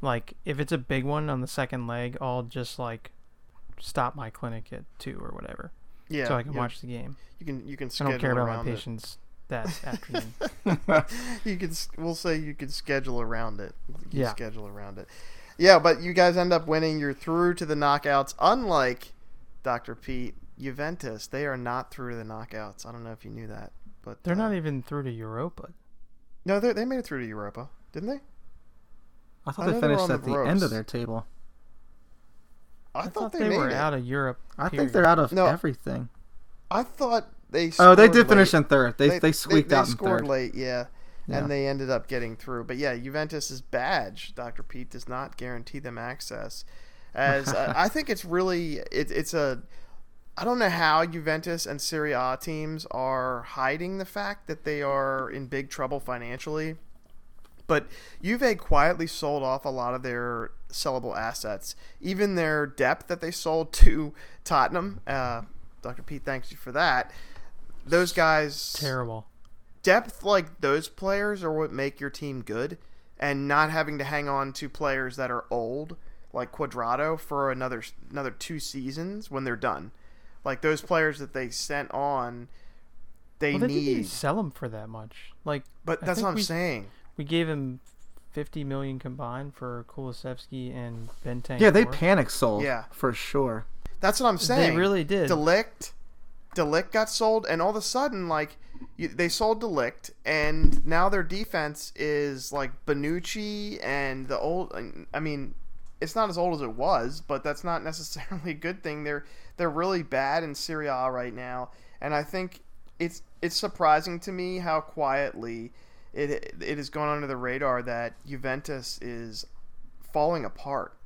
like if it's a big one on the second leg, I'll just like stop my clinic at two or whatever yeah, so I can you, watch the game. You can you can I don't care about my around it. patients that afternoon. you could we'll say you could schedule around it. You can Yeah. schedule around it. Yeah, but you guys end up winning. You're through to the knockouts. Unlike Dr. Pete, Juventus, they are not through to the knockouts. I don't know if you knew that, but They're uh, not even through to Europa. No, they they made it through to Europa, didn't they? I thought I they know they were finished at the the end of their table. I, thought, they, they, made were it. out of Europe. I think they're out of No. everything. I thought they. Oh, they scored did finish in third. They they, squeaked they out in scored third. late, yeah. Yeah. and they ended up getting through. But yeah, Juventus's badge, Dr. Pete, does not guarantee them access. As uh, I think it's really it, it's a I don't know how Juventus and Serie A teams are hiding the fact that they are in big trouble financially. But Juve quietly sold off a lot of their sellable assets, even their depth that they sold to Tottenham. Uh, Dr. Pete, thanks you for that. Those guys terrible. Depth like those players are what make your team good and not having to hang on to players that are old like Cuadrado for another another two seasons when they're done. Like those players that they sent on they Well, they didn't need sell them for that much. Like, but I that's what I'm we- saying. we gave him fifty million combined for Kulusevski and Bentancur. Yeah, they panic sold. Yeah. for sure. That's what I'm saying. They really did. De Ligt, De Ligt got sold, and all of a sudden, like you, they sold De Ligt, and now their defense is like Bonucci and the old. I mean, it's not as old as it was, but that's not necessarily a good thing. They're they're really bad in Serie A right now, and I think it's it's surprising to me how quietly it it has gone under the radar that Juventus is falling apart.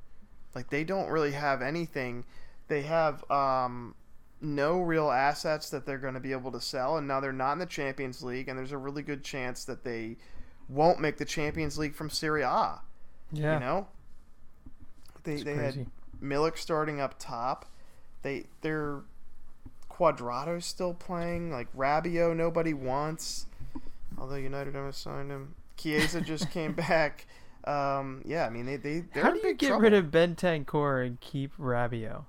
Like they don't really have anything. They have um, no real assets that they're going to be able to sell, and now they're not in the Champions League, and there's a really good chance that they won't make the Champions League from Serie A. yeah, You know, they it's they crazy. had Milik starting up top. They they're Cuadrado's still playing. Like Rabiot, nobody wants. Although United haven't signed him. Chiesa just came back. Um, yeah, I mean they they they're How do you get trouble. rid of Bentancur and keep Rabiot?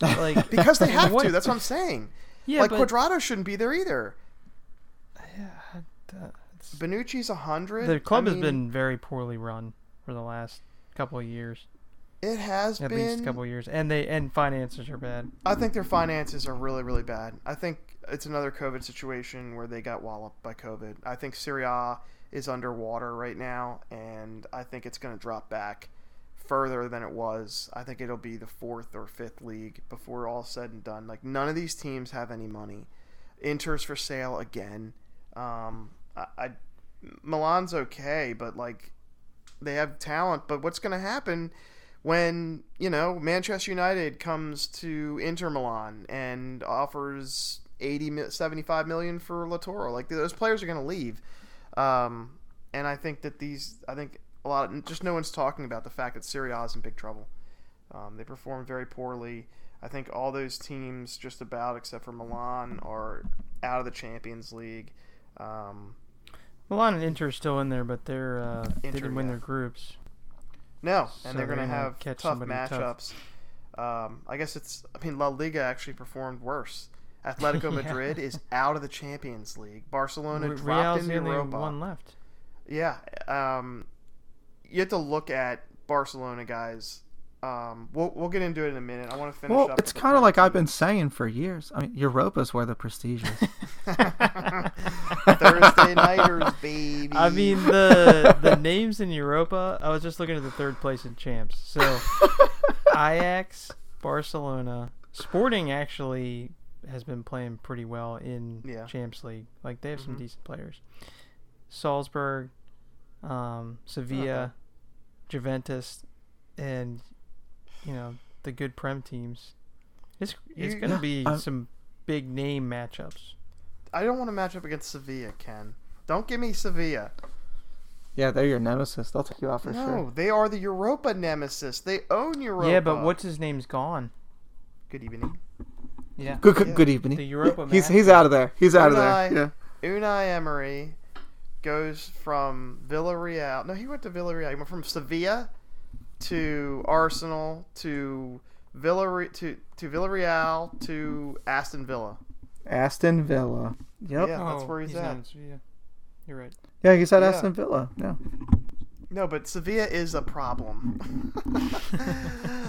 Like, because they have What- to. That's what I'm saying. yeah, like but Cuadrado shouldn't be there either. yeah, Bonucci's a hundred. the club I has mean, been very poorly run for the last couple of years, It has at been. least a couple of years, and they and finances are bad. I think their finances are really, really bad. I think it's another COVID situation where they got walloped by COVID. I think Serie A is underwater right now, and I think it's going to drop back further than it was. I think it'll be the fourth or fifth league before all said and done. Like none of these teams have any money. Inter's for sale again. Um, I, I Milan's okay, but like they have talent. But what's going to happen? when you know Manchester United comes to Inter Milan and offers 80 75 million for Lautaro like those players are going to leave um, and I think that these I think a lot of, just no one's talking about the fact that Serie A is in big trouble um, they perform very poorly I think all those teams just about except for Milan are out of the Champions League um, Milan and Inter are still in there, but they're uh, they didn't win yeah. their groups. No, and they're they're going to have catch tough matchups. Um, I guess it's. I mean, La Liga actually performed worse. Atletico Yeah. Madrid is out of the Champions League. Barcelona Re- dropped Real's in the only Europa. one left. Yeah, um, you have to look at Barcelona guys. Um, we'll we'll get into it in a minute. I want to finish Well, up. it's kind of like I've been saying for years. I mean, Europa's where the prestige is. Thursday nighters, baby. I mean the the names in Europa. I was just looking at the third place in champs. So Ajax, Barcelona, Sporting actually has been playing pretty well in Yeah. Champions League. Like they have some Mhm. decent players. Salzburg, um, Sevilla, Juventus, and you know the good Prem teams. It's it's gonna Yeah, be I'm- some big name matchups. I don't want to match up against Sevilla, Ken. Don't give me Sevilla. Yeah, they're your nemesis. They'll take you out for no, sure. No, they are the Europa nemesis. They own Europa. Yeah, but what's his name's gone. Good evening. Yeah. Good, good, Yeah. good evening. The Europa he's he's out of there. He's out of there. Yeah. Unai Emery goes from Villarreal. No, he went to Villarreal. He went from Sevilla to Arsenal to Villarreal to to Villarreal to Aston Villa. Aston Villa. Yep. Yeah, that's where he's at. Yeah. You're right. Yeah, he's at Yeah. Aston Villa. Yeah. No, but Sevilla is a problem.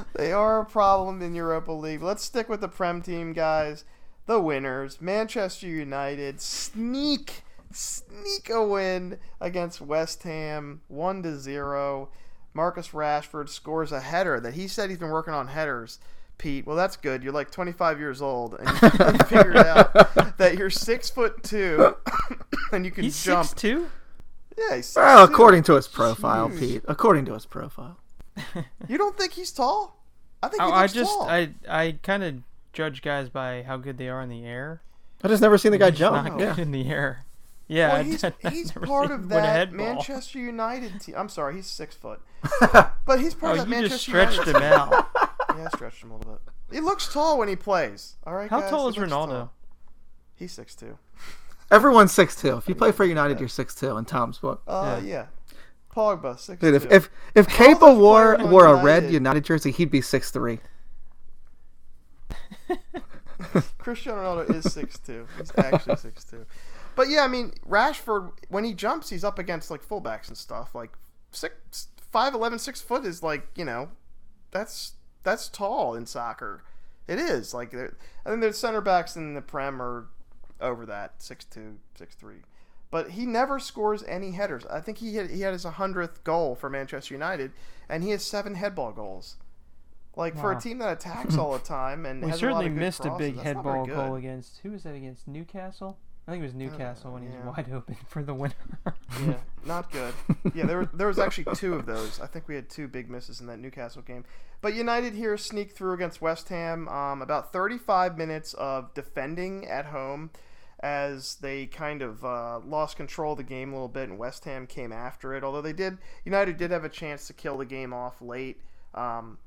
they are a problem in Europa League. Let's stick with the Prem team, guys. The winners, Manchester United, sneak, sneak a win against West Ham, one to zero. Marcus Rashford scores a header that he said he's been working on headers. Pete, well, that's good. You're like 25 years old, and you figured out that you're six foot two, and you can He's jump. six two. Yeah, he's Well, 6'2". according to his profile, Huge. Pete. According to his profile. You don't think he's tall? I think he oh, I, I just tall. I I kind of judge guys by how good they are in the air. I just never seen the guy He's jump. not Yeah. good in the air. Yeah, well, he's, he's part of him that. Manchester United team. I'm sorry, he's six foot, but he's part Oh, of that you Manchester just stretched United him out. Yeah, I stretched him a little bit. He looks tall when he plays. All right, How guys? tall is looks Ronaldo? tall. He's six two. Everyone's six two. If you play for United, you're six two in Tom's book. Uh, yeah. Pogba six Dude, two. if if if Kepa Tallest wore player wore a United. red United jersey, he'd be six three. Cristiano Ronaldo is six two. He's actually six two. But yeah, I mean Rashford when he jumps, he's up against like fullbacks and stuff. Like six five eleven, six foot is like you know, that's that's tall in soccer. It is like I think the center backs in the Prem are over that six two, six three. But he never scores any headers. I think he had, he had his hundredth goal for Manchester United, and he has seven headball goals. Like for a team that attacks all the time and We a certainly good missed a big that's head not very ball good. goal against who was that against Newcastle? I think it was Newcastle when he was yeah. wide open for the winner. Yeah, not good. Yeah, there were, there was actually two of those. I think we had two big misses in that Newcastle game. But United here sneaked through against West Ham. Um, about 35 minutes of defending at home as they kind of uh, lost control of the game a little bit, and West Ham came after it. Although they did, United did have a chance to kill the game off late. Um,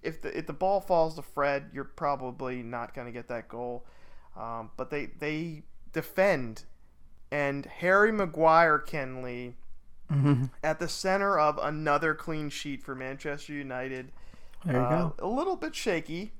if the if the ball falls to Fred, you're probably not going to get that goal. Um, but they they defend, and Harry Maguire Kenley at the center of another clean sheet for Manchester United. There you Uh, go. A little bit shaky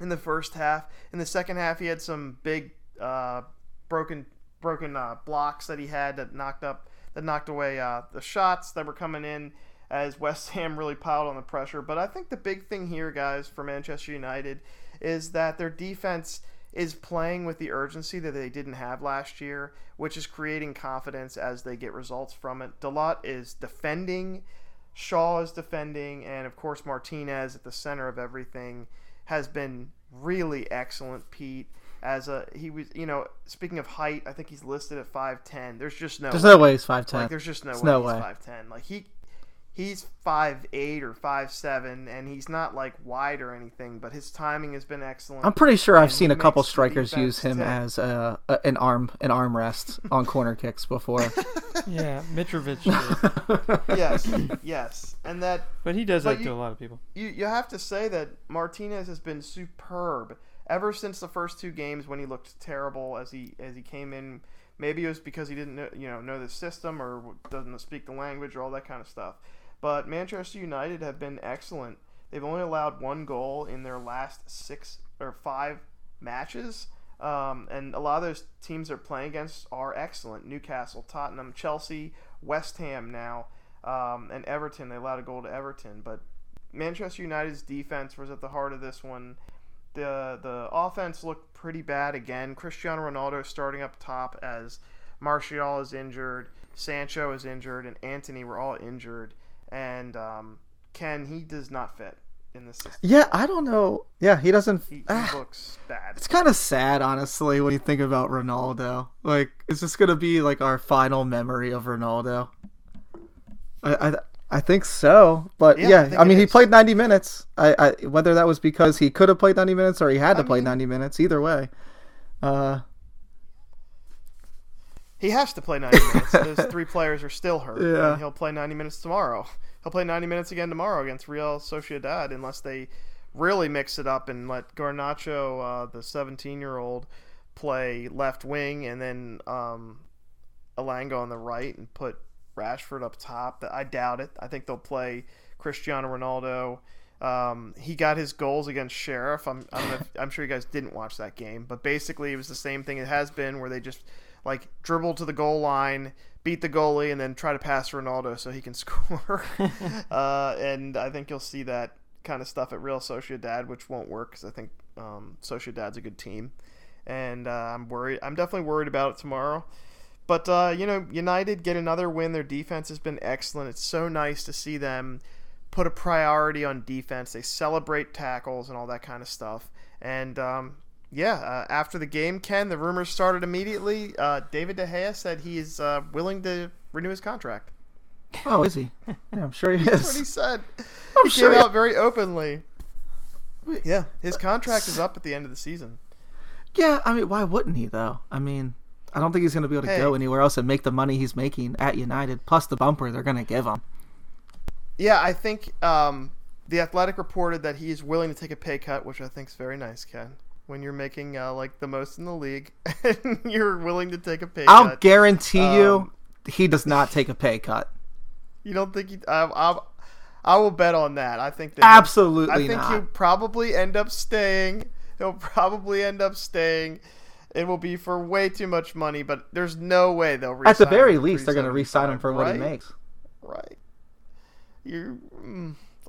in the first half. In the second half, he had some big uh, broken broken uh, blocks that he had that knocked up that knocked away uh, the shots that were coming in as West Ham really piled on the pressure. But I think the big thing here, guys, for Manchester United is that their defense is playing with the urgency that they didn't have last year, which is creating confidence as they get results from it. Dalot is defending, Shaw is defending, and of course Martinez at the center of everything has been really excellent. Pete, as a he was, you know, speaking of height, I think he's listed at five ten. There's just no There's no way he's five ten. like there's just no There's way no he's way. five ten. Like he he's five eight or five seven, and he's not like wide or anything, but his timing has been excellent. I'm pretty sure I've seen a couple strikers use him tick. as a, a an arm an arm rest on corner kicks before. yeah, Mitrovic, did. yes, yes, and that but he does But that you- to a lot of people. you you have to say that Martinez has been superb ever since the first two games when he looked terrible as he as he came in. Maybe it was because he didn't know, you know know the system or doesn't speak the language or all that kind of stuff. But Manchester United have been excellent. They've only allowed one goal in their last six or five matches. Um, and a lot of those teams they're playing against are excellent. Newcastle, Tottenham, Chelsea, West Ham now, um, and Everton. They allowed a goal to Everton, but Manchester United's defense was at the heart of this one. The the offense looked pretty bad again. Cristiano Ronaldo starting up top as Martial is injured, Sancho is injured, and Antony were all injured. And um, Ken he does not fit in this system. Yeah, I don't know. Yeah, he doesn't. He, he ah, looks bad. it's kind of sad, honestly, when you think about Ronaldo. Like, is this gonna be like our final memory of Ronaldo? I I, I think so, but Yeah, I yeah, think I, mean, he played 90 minutes. I, I whether that was because he could have played 90 minutes or he had to I play mean- 90 minutes. Either way, uh, He has to play 90 minutes. Those three players are still hurt. Yeah. And he'll play 90 minutes tomorrow. He'll play 90 minutes again tomorrow against Real Sociedad unless they really mix it up and let Garnacho, uh, the 17 year old, play left wing and then um, Elanga on the right and put Rashford up top. I doubt it. I think they'll play Cristiano Ronaldo. Um, he got his goals against Sheriff. I'm, I'm, I'm sure you guys didn't watch that game, but basically it was the same thing it has been, where they just like dribble to the goal line, beat the goalie, and then try to pass Ronaldo so he can score. uh, and I think you'll see that kind of stuff at Real Sociedad, which won't work because I think um, Sociedad's a good team, and uh, I'm worried. I'm definitely worried about it tomorrow. But uh, you know, United get another win. Their defense has been excellent. It's so nice to see them put a priority on defense. They celebrate tackles and all that kind of stuff. And um, yeah, uh, after the game, Ken, the rumors started immediately. Uh, David De Gea said he is uh, willing to renew his contract. oh, is he? Yeah, I'm sure he That's what he said. I'm He sure. came he- out very openly. Yeah, his contract is up at the end of the season. Yeah, I mean, why wouldn't he though? I mean, I don't think he's going to be able to Hey. go anywhere else and make the money he's making at United, plus the bumper they're going to give him. Yeah, I think um, the Athletic reported that he is willing to take a pay cut, which I think is very nice, Ken. When you're making uh, like the most in the league, and you're willing to take a pay cut. I'll cut. guarantee Um, you, he does not take a pay cut. You don't think he? I, I, I will bet on that. I think that Absolutely I think not. he'll probably end up staying. He'll probably end up staying. It will be for way too much money, but there's no way they'll. At the very least, they're going to re-sign him for what he makes. Right. You.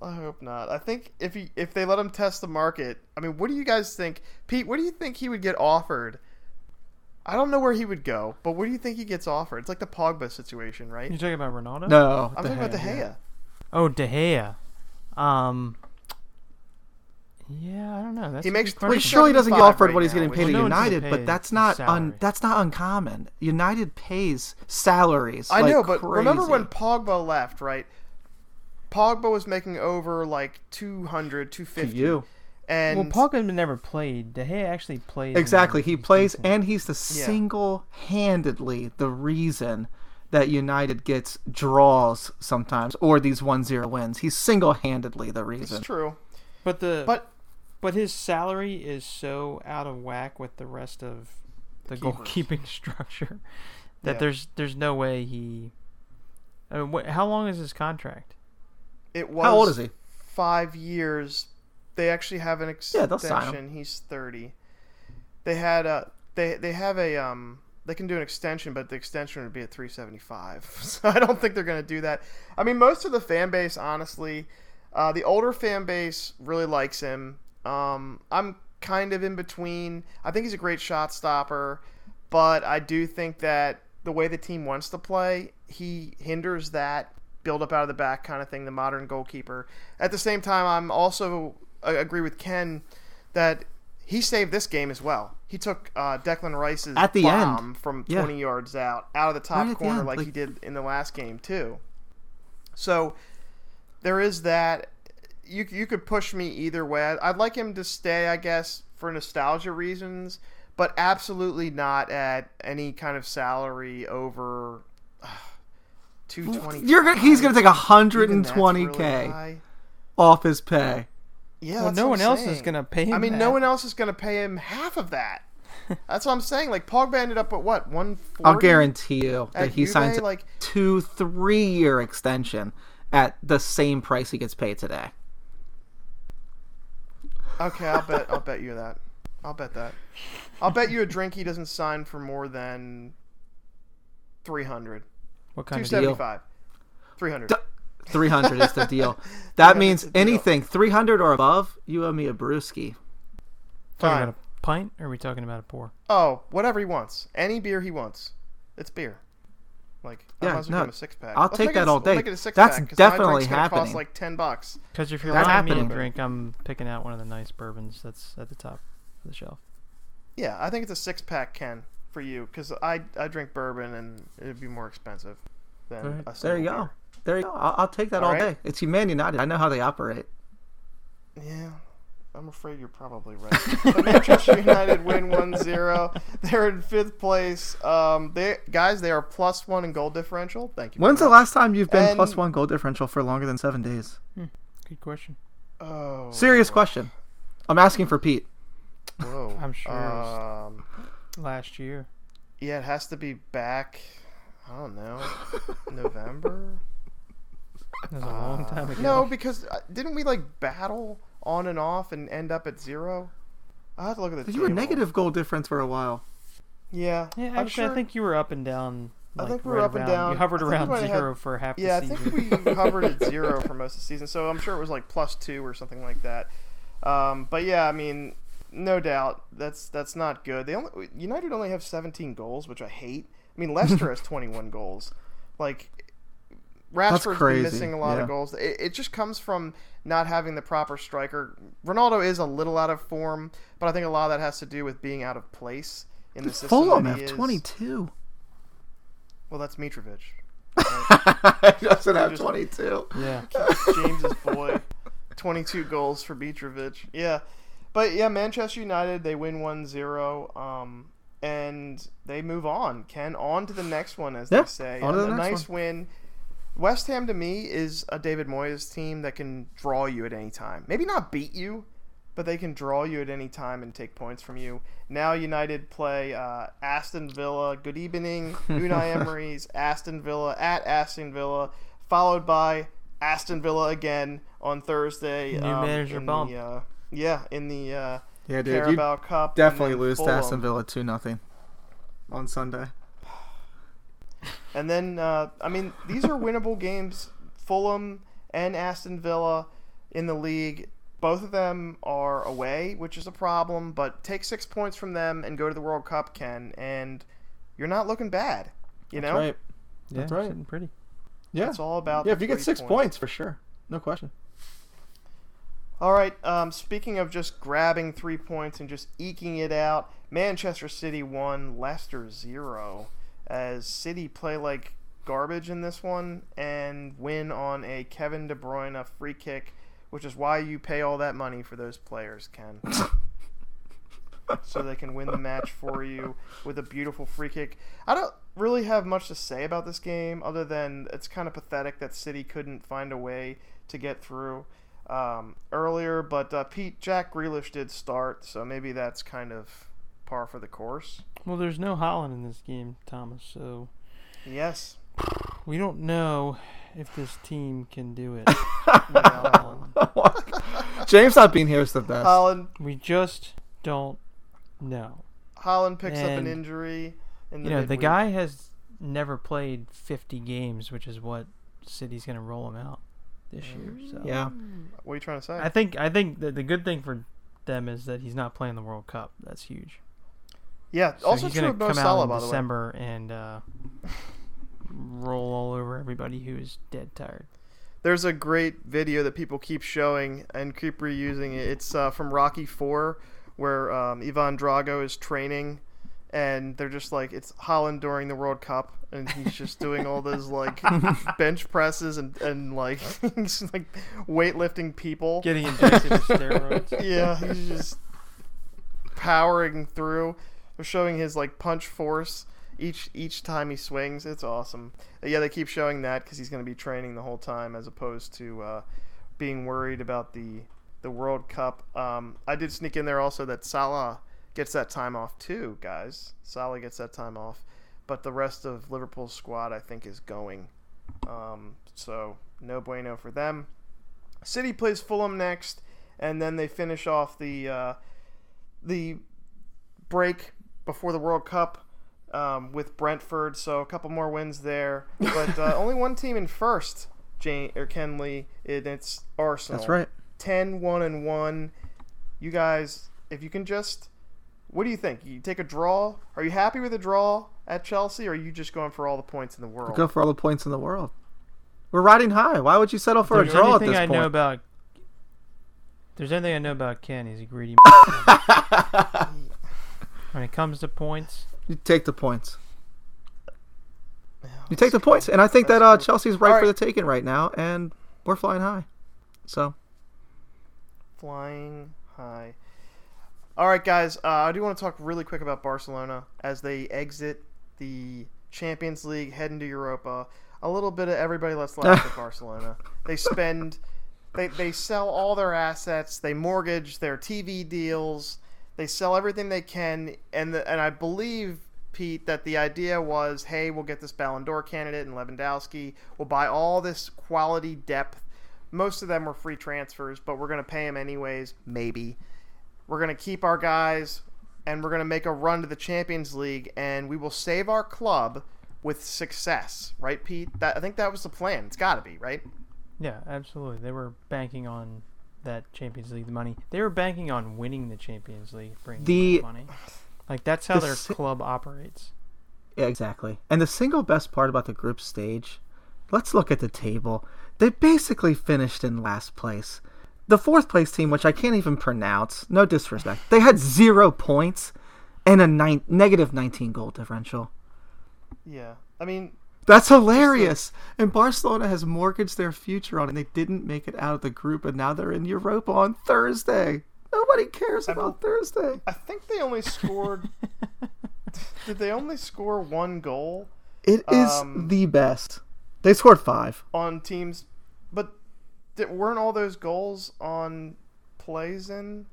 I hope not. I think if he if they let him test the market, I mean, what do you guys think, Pete? What do you think he would get offered? I don't know where he would go, but what do you think he gets offered? It's like the Pogba situation, right? You're talking about Ronaldo? No, I'm De talking about De Gea, Gea. Oh, De Gea. Um. Yeah, I don't know. That's He makes good three Well, question. sure, doesn't get offered right what he's now, getting paid Well, at no United, pay but that's not un, that's not uncommon. United pays salaries. I like know, but remember when Pogba left, right? Pogba was making over like 200, to 250. you And Well, Pogba never played. De Gea actually played. exactly? He plays, decent. and he's the Yeah. single-handedly the reason that United gets draws sometimes or these 1-0 wins. He's single-handedly the reason. it's reason. true. But the But but his salary is so out of whack with the rest of the Keepers. goalkeeping structure that Yeah. there's there's no way he. I mean, wh- how long is his contract? It was How old is he? five years. They actually have an extension. Yeah, they'll sign him. He's 30. They had a they they have a um they can do an extension, but the extension would be at 375. So I don't think they're going to do that. I mean, most of the fan base, honestly, uh, the older fan base really likes him. Um, I'm kind of in between. I think he's a great shot stopper, but I do think that the way the team wants to play, he hinders that build up out of the back kind of thing, the modern goalkeeper. At the same time, I'm also I agree with Ken that he saved this game as well. He took uh, Declan Rice's At the bomb end. from Yeah. 20 yards out, out of the top Right at the corner, like, like- he did in the last game too. So there is that. You you could push me either way. I'd, I'd like him to stay, I guess, for nostalgia reasons, but absolutely not at any kind of salary over. Two twenty. You're gonna, he's going to take 120k off his pay. Yeah, well, that's no what one I'm else is gonna pay him. I mean, that. no one else is going to pay him half of that. That's what I'm saying. Like Pogba ended up at what one. I'll guarantee you that he Juve, signs a like two, three year extension at the same price he gets paid today. Okay, I'll bet. I'll bet you that. I'll bet that. I'll bet you a drink he doesn't sign for more than 300. What kind of 275. 300. D- 300 is the deal. That means the deal. anything 300 or above, you owe me a brewski. Talking Fine. about a pint, or are we talking about a pour? Oh, whatever he wants. Any beer he wants. It's beer. Like, Yeah, I might as well no, a six pack. I'll Let's take that it, all day. Make it a six That's pack, 'cause definitely my happening. Cost like ten bucks. Because if you're That's buying me a drink, I'm picking out one of the nice bourbons that's at the top of the shelf. Yeah, I think it's a six pack, Ken, for you, because I I drink bourbon and it'd be more expensive than Alright, a There single you go. There you go. I'll, I'll take that all, All right. day. It's Human United. I know how they operate. Yeah, I'm afraid you're probably right. but Manchester United win 1-0. They're in fifth place. Um, they guys, they are plus one in goal differential. Thank you. When's the very last time you've been And- plus one goal differential for longer than seven days? Good question. Oh, Serious question. I'm asking for Pete. Whoa. I'm sure Um, Last year. yeah, it has to be back. I don't know, November. That was a long time ago. No, because uh, didn't we like battle on and off and end up at zero? I have to look at the. You were negative goal difference for a while. Yeah. Yeah, I'm actually, sure- I think you were up and down. I Like, think we were right up and around- down. You hovered I think we around might have zero for half a season. Yeah, I think we hovered at zero for most of the season, so I'm sure it was like plus two or something like that. Um, but yeah, I mean, no doubt that's that's not good. They only United only have 17 goals, which I hate. I mean, Leicester has 21 goals. Like Rashford's been missing a lot yeah. of goals. It, it just comes from not having the proper striker. Ronaldo is a little out of form, but I think a lot of that has to do with being out of place in the system. Fulham have he is. 22. Well, that's Mitrovic. doesn't have 22. yeah. James's boy. 22 goals for Mitrovic. Yeah. But yeah, Manchester United, they win 1-0 um and they move on. Ken on to the next one as Yeah, they say. on to a the next nice win. West Ham to me is a David Moyes team that can draw you at any time. Maybe not beat you, but they can draw you at any time and take points from you. Now United play uh, Aston Villa. Good evening, Unai Emery's Aston Villa at Aston Villa, followed by Aston Villa again on Thursday. New um, manager bump. The, uh, yeah, in the uh, Yeah, dude. You Carabao Cup. definitely then lose to Aston Villa 2 nothing on Sunday. And then, uh, I mean, these are winnable games. Fulham and Aston Villa in the league. Both of them are away, which is a problem. But take six points from them and go to the World Cup, Ken, and you're not looking bad. You know, Right. Yeah, That's right. sitting pretty. Yeah. it's all about. Yeah, the if you get three six points, for sure. No question. All right. Um, speaking of just grabbing three points and just eking it out, Manchester City won, Leicester zero, as City play like garbage in this one and win on a Kevin De Bruyne free kick, which is why you pay all that money for those players, Ken. so they can win the match for you with a beautiful free kick. I don't really have much to say about this game other than it's kind of pathetic that City couldn't find a way to get through um, earlier. But uh, Pete Jack Grealish did start, so maybe that's kind of par for the course. Well, there's no Haaland in this game, Thomas, so Yes. we don't know if this team can do it. James not being here is the best. Haaland we just don't know. Haaland picks up an injury And, in in the You know, the guy has never played 50 games, which is what City's going to roll him out this year. So Yeah. What are you trying to say? I think I think that the good thing for them is that he's not playing the World Cup. That's huge. yeah. So also he's true gonna of Mo come Salah, out in by the way. December and uh, roll all over everybody who's dead tired. There's a great video that people keep showing and keep reusing it. It's uh, from Rocky Four, where um, Ivan Drago is training, and they're just like it's Haaland during the World Cup, and he's just doing all those like bench presses and and like like weightlifting people. Getting injected with steroids. yeah, he's just powering through. They're showing his like punch force each each time he swings. It's awesome. Yeah, they keep showing that because he's going to be training the whole time, as opposed to uh, being worried about the the World Cup. Um, I did sneak in there also that Salah gets that time off too, guys. Salah gets that time off, but the rest of Liverpool's squad I think is going. Um, so no bueno for them. City plays Fulham next, and then they finish off the uh, the break before the World Cup um, with Brentford. So a couple more wins there, but uh, only one team in first. Jane or Kenley, and it's Arsenal. That's right. 10 1 and 1 you guys if you can just What do you think? You take a draw? Are you happy with a draw at Chelsea, or are you just going for all the points in the world? Go for all the points in the world. We're riding high. Why would you settle for a draw at anything this I point? know about. There's anything I know about Ken. He's a greedy. when it comes to points, you take the points. You take the points, and I think that uh. Chelsea's right All for the taking right now, and we're flying high. So flying high. All right, guys. Uh, I do want to talk really quick about Barcelona as they exit the Champions League, head into Europa. A little bit of everybody let's laugh at Barcelona. They spend, they they sell all their assets. They mortgage their TV deals. They sell everything they can, and the, and I believe Pete that the idea was, hey, we'll get this Ballon d'Or candidate and Lewandowski. We'll buy all this quality depth. Most of them were free transfers, but we're going to pay them anyways. Maybe we're going to keep our guys, and we're going to make a run to the Champions League, and we will save our club with success. Right, Pete? That I think that was the plan. It's got to be right. yeah, absolutely. They were banking on that Champions League money. They were banking on winning the Champions League, bringing The- money. Like that's how the their si- club operates. yeah, exactly. And the single best part about the group stage, let's look at the table. They basically finished in last place. The fourth place team, which I can't even pronounce, no disrespect, they had zero points and a nine, negative 19 goal differential. Yeah. I mean, That's hilarious. And Barcelona has mortgaged their future on it. And they didn't make it out of the group, and now they're in Europa on Thursday. Nobody cares about Thursday. I think they only scored. did they only score one goal It is Um, the best. They scored five. on teams? But did, weren't all those goals on plays in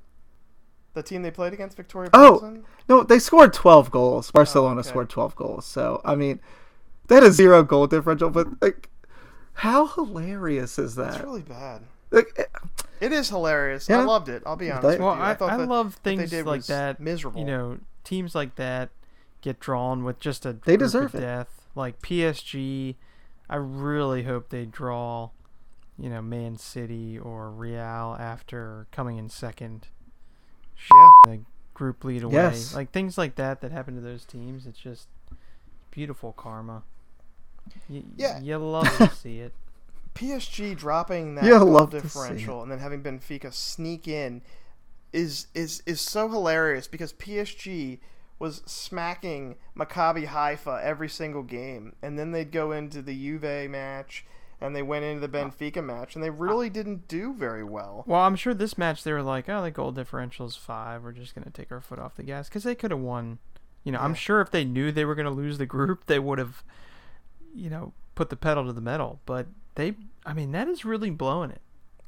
the team they played against, Viktoria Oh, No, they scored 12 goals. Barcelona okay. scored 12 goals. So, I mean, that is zero goal differential, but like how hilarious is that? It's really bad. Like eh, It is hilarious. Yeah. I loved it. I'll be honest They- with Well, you. I, thought I that love what they things did like that. Miserable. You know, teams like that get drawn with just a They group deserve of it. death. Like PSG, I really hope they draw, you know, Man City or Real after coming in second, yeah. the group lead away. Yes. Like things like that that happen to those teams. It's just beautiful karma. Y- Yeah. you love to see it. PSG dropping that Yeah, goal love differential and then having Benfica sneak in is is is so hilarious because PSG was smacking Maccabi Haifa every single game, and then they'd go into the Juve match and they went into the Benfica match, and they really didn't do very well. Well, I'm sure this match they were like, oh, the goal differential's five. We're just gonna take our foot off the gas because they could have won. You know, I'm sure if they knew they were gonna lose the group, they would have, you know, put the pedal to the metal. But they, I mean, that is really blowing it.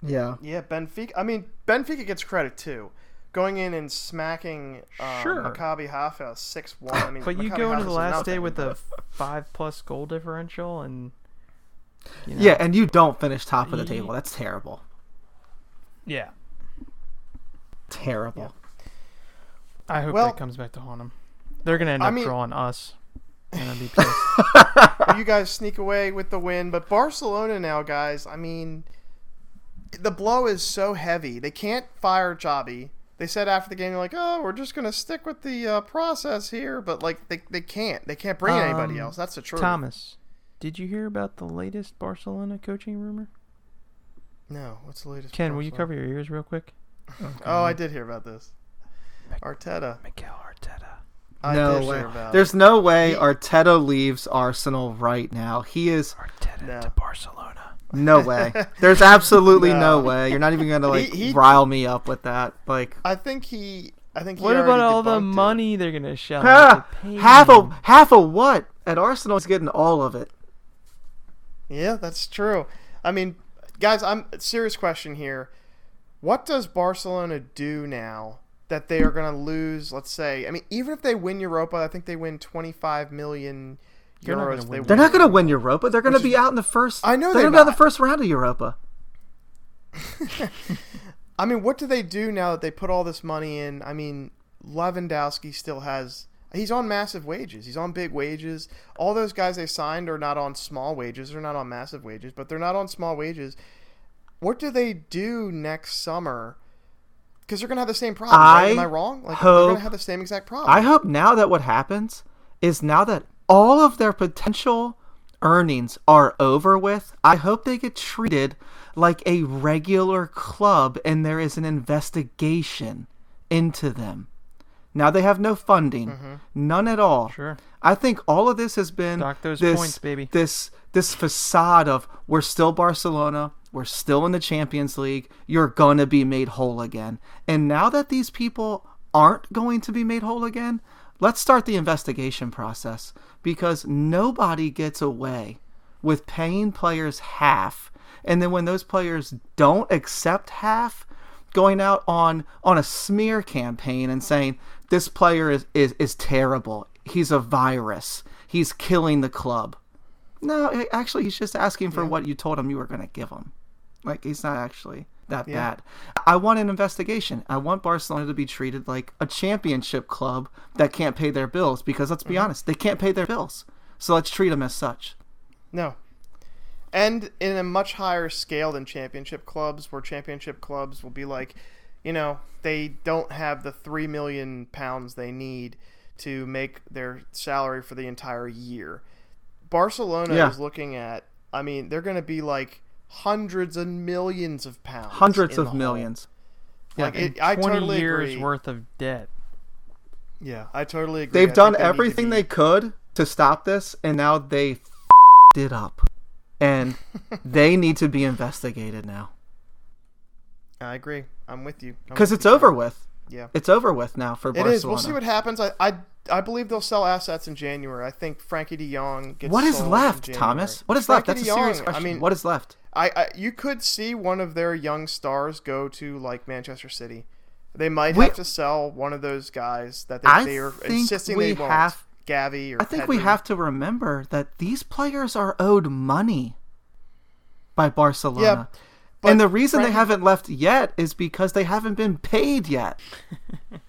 yeah. Yeah, Benfica. I mean, Benfica gets credit too. Going in and smacking uh, Sure. Maccabi Haifa six one. I mean, But you go into Haifa's the last nothing, day with but- a five plus goal differential, and you know, Yeah, and you don't finish top of the table. That's terrible. yeah. Terrible. I hope Well- that comes back to haunt them. They're gonna end I up mean- drawing us, and be pissed. you guys sneak away with the win. But Barcelona now, guys, I mean, the blow is so heavy. They can't fire Xavi. They said after the game, they're like, "Oh, we're just gonna stick with the uh, process here," but like they, they can't. They can't bring anybody Um, else. That's the truth. Thomas, did you hear about the latest Barcelona coaching rumor? No, what's the latest? Ken, will you cover your ears real quick? Oh, oh I did hear about this. Arteta. Mikel Arteta. I no way. hear about. There's no way He- Arteta leaves Arsenal right now. He is Arteta No. to Barcelona. no way. There's absolutely no, No. way. You're not even gonna like He- he- rile me up with that. Like I think he. I think. He What about all the debunked it. money they're gonna shell ha, out? to half a half a what? At Arsenal, he's getting all of it. Yeah, that's true. I mean, guys, I'm serious question here. What does Barcelona do now that they are going to lose? Let's say, I mean, even if they win Europa, I think they win 25 million They're not euros. gonna if win they They're not gonna win Europa. They're gonna be out in the first. I know they're they're gonna be out in the first round of Europa. I mean, what do they do now that they put all this money in? I mean, Lewandowski still has. He's on massive wages. He's on big wages. All those guys they signed are not on small wages. They're not on massive wages, but they're not on small wages. What do they do next summer because they're gonna have the same problem. right? Am I wrong? Like they're gonna have the same exact problem. I hope now that what happens is now that all of their potential earnings are over with, I hope they get treated like a regular club and there is an investigation into them. Now they have no funding, Mm-hmm. none at all. Sure. I think all of this has been this, points, baby. This this facade of we're still Barcelona, we're still in the Champions League, you're gonna be made whole again. And now that these people aren't going to be made whole again, let's start the investigation process because nobody gets away with paying players half. And then when those players don't accept half, going out on on a smear campaign and saying this player is is, is terrible. He's a virus. He's killing the club. No, actually, he's just asking for what you told him you were going to give him. Like he's not actually that Yeah. bad. I want an investigation. I want Barcelona to be treated like a championship club that can't pay their bills because let's be mm-hmm. honest, they can't pay their bills. So let's treat them as such. No. And in a much higher scale than championship clubs, where championship clubs will be like, you know, they don't have the three million pounds they need to make their salary for the entire year. Barcelona Yeah. is looking at, I mean, they're going to be like hundreds and millions of pounds. Hundreds of the hole. millions. Like, Yeah. it, I 20 totally years agree. worth of debt. Yeah, I totally agree. They've I done think they everything they could to stop this, and now they f- it up, and they need to be investigated now I agree. I'm with you. Because it's you, over with. Yeah. It's over with now for It Barcelona. is. We'll see what happens. I, I I believe they'll sell assets in January. I think Frenkie De Jong gets. What is left, Thomas? What is left? Frenkie That's a serious question. I mean, what is left? I, I you could see one of their young stars go to like Manchester City. They might We- have to sell one of those guys that they, they are insisting we they won't. have- Gavi or I think we have to remember that these players are owed money by Barcelona. Yeah, but and the reason they haven't left yet is because they haven't been paid yet.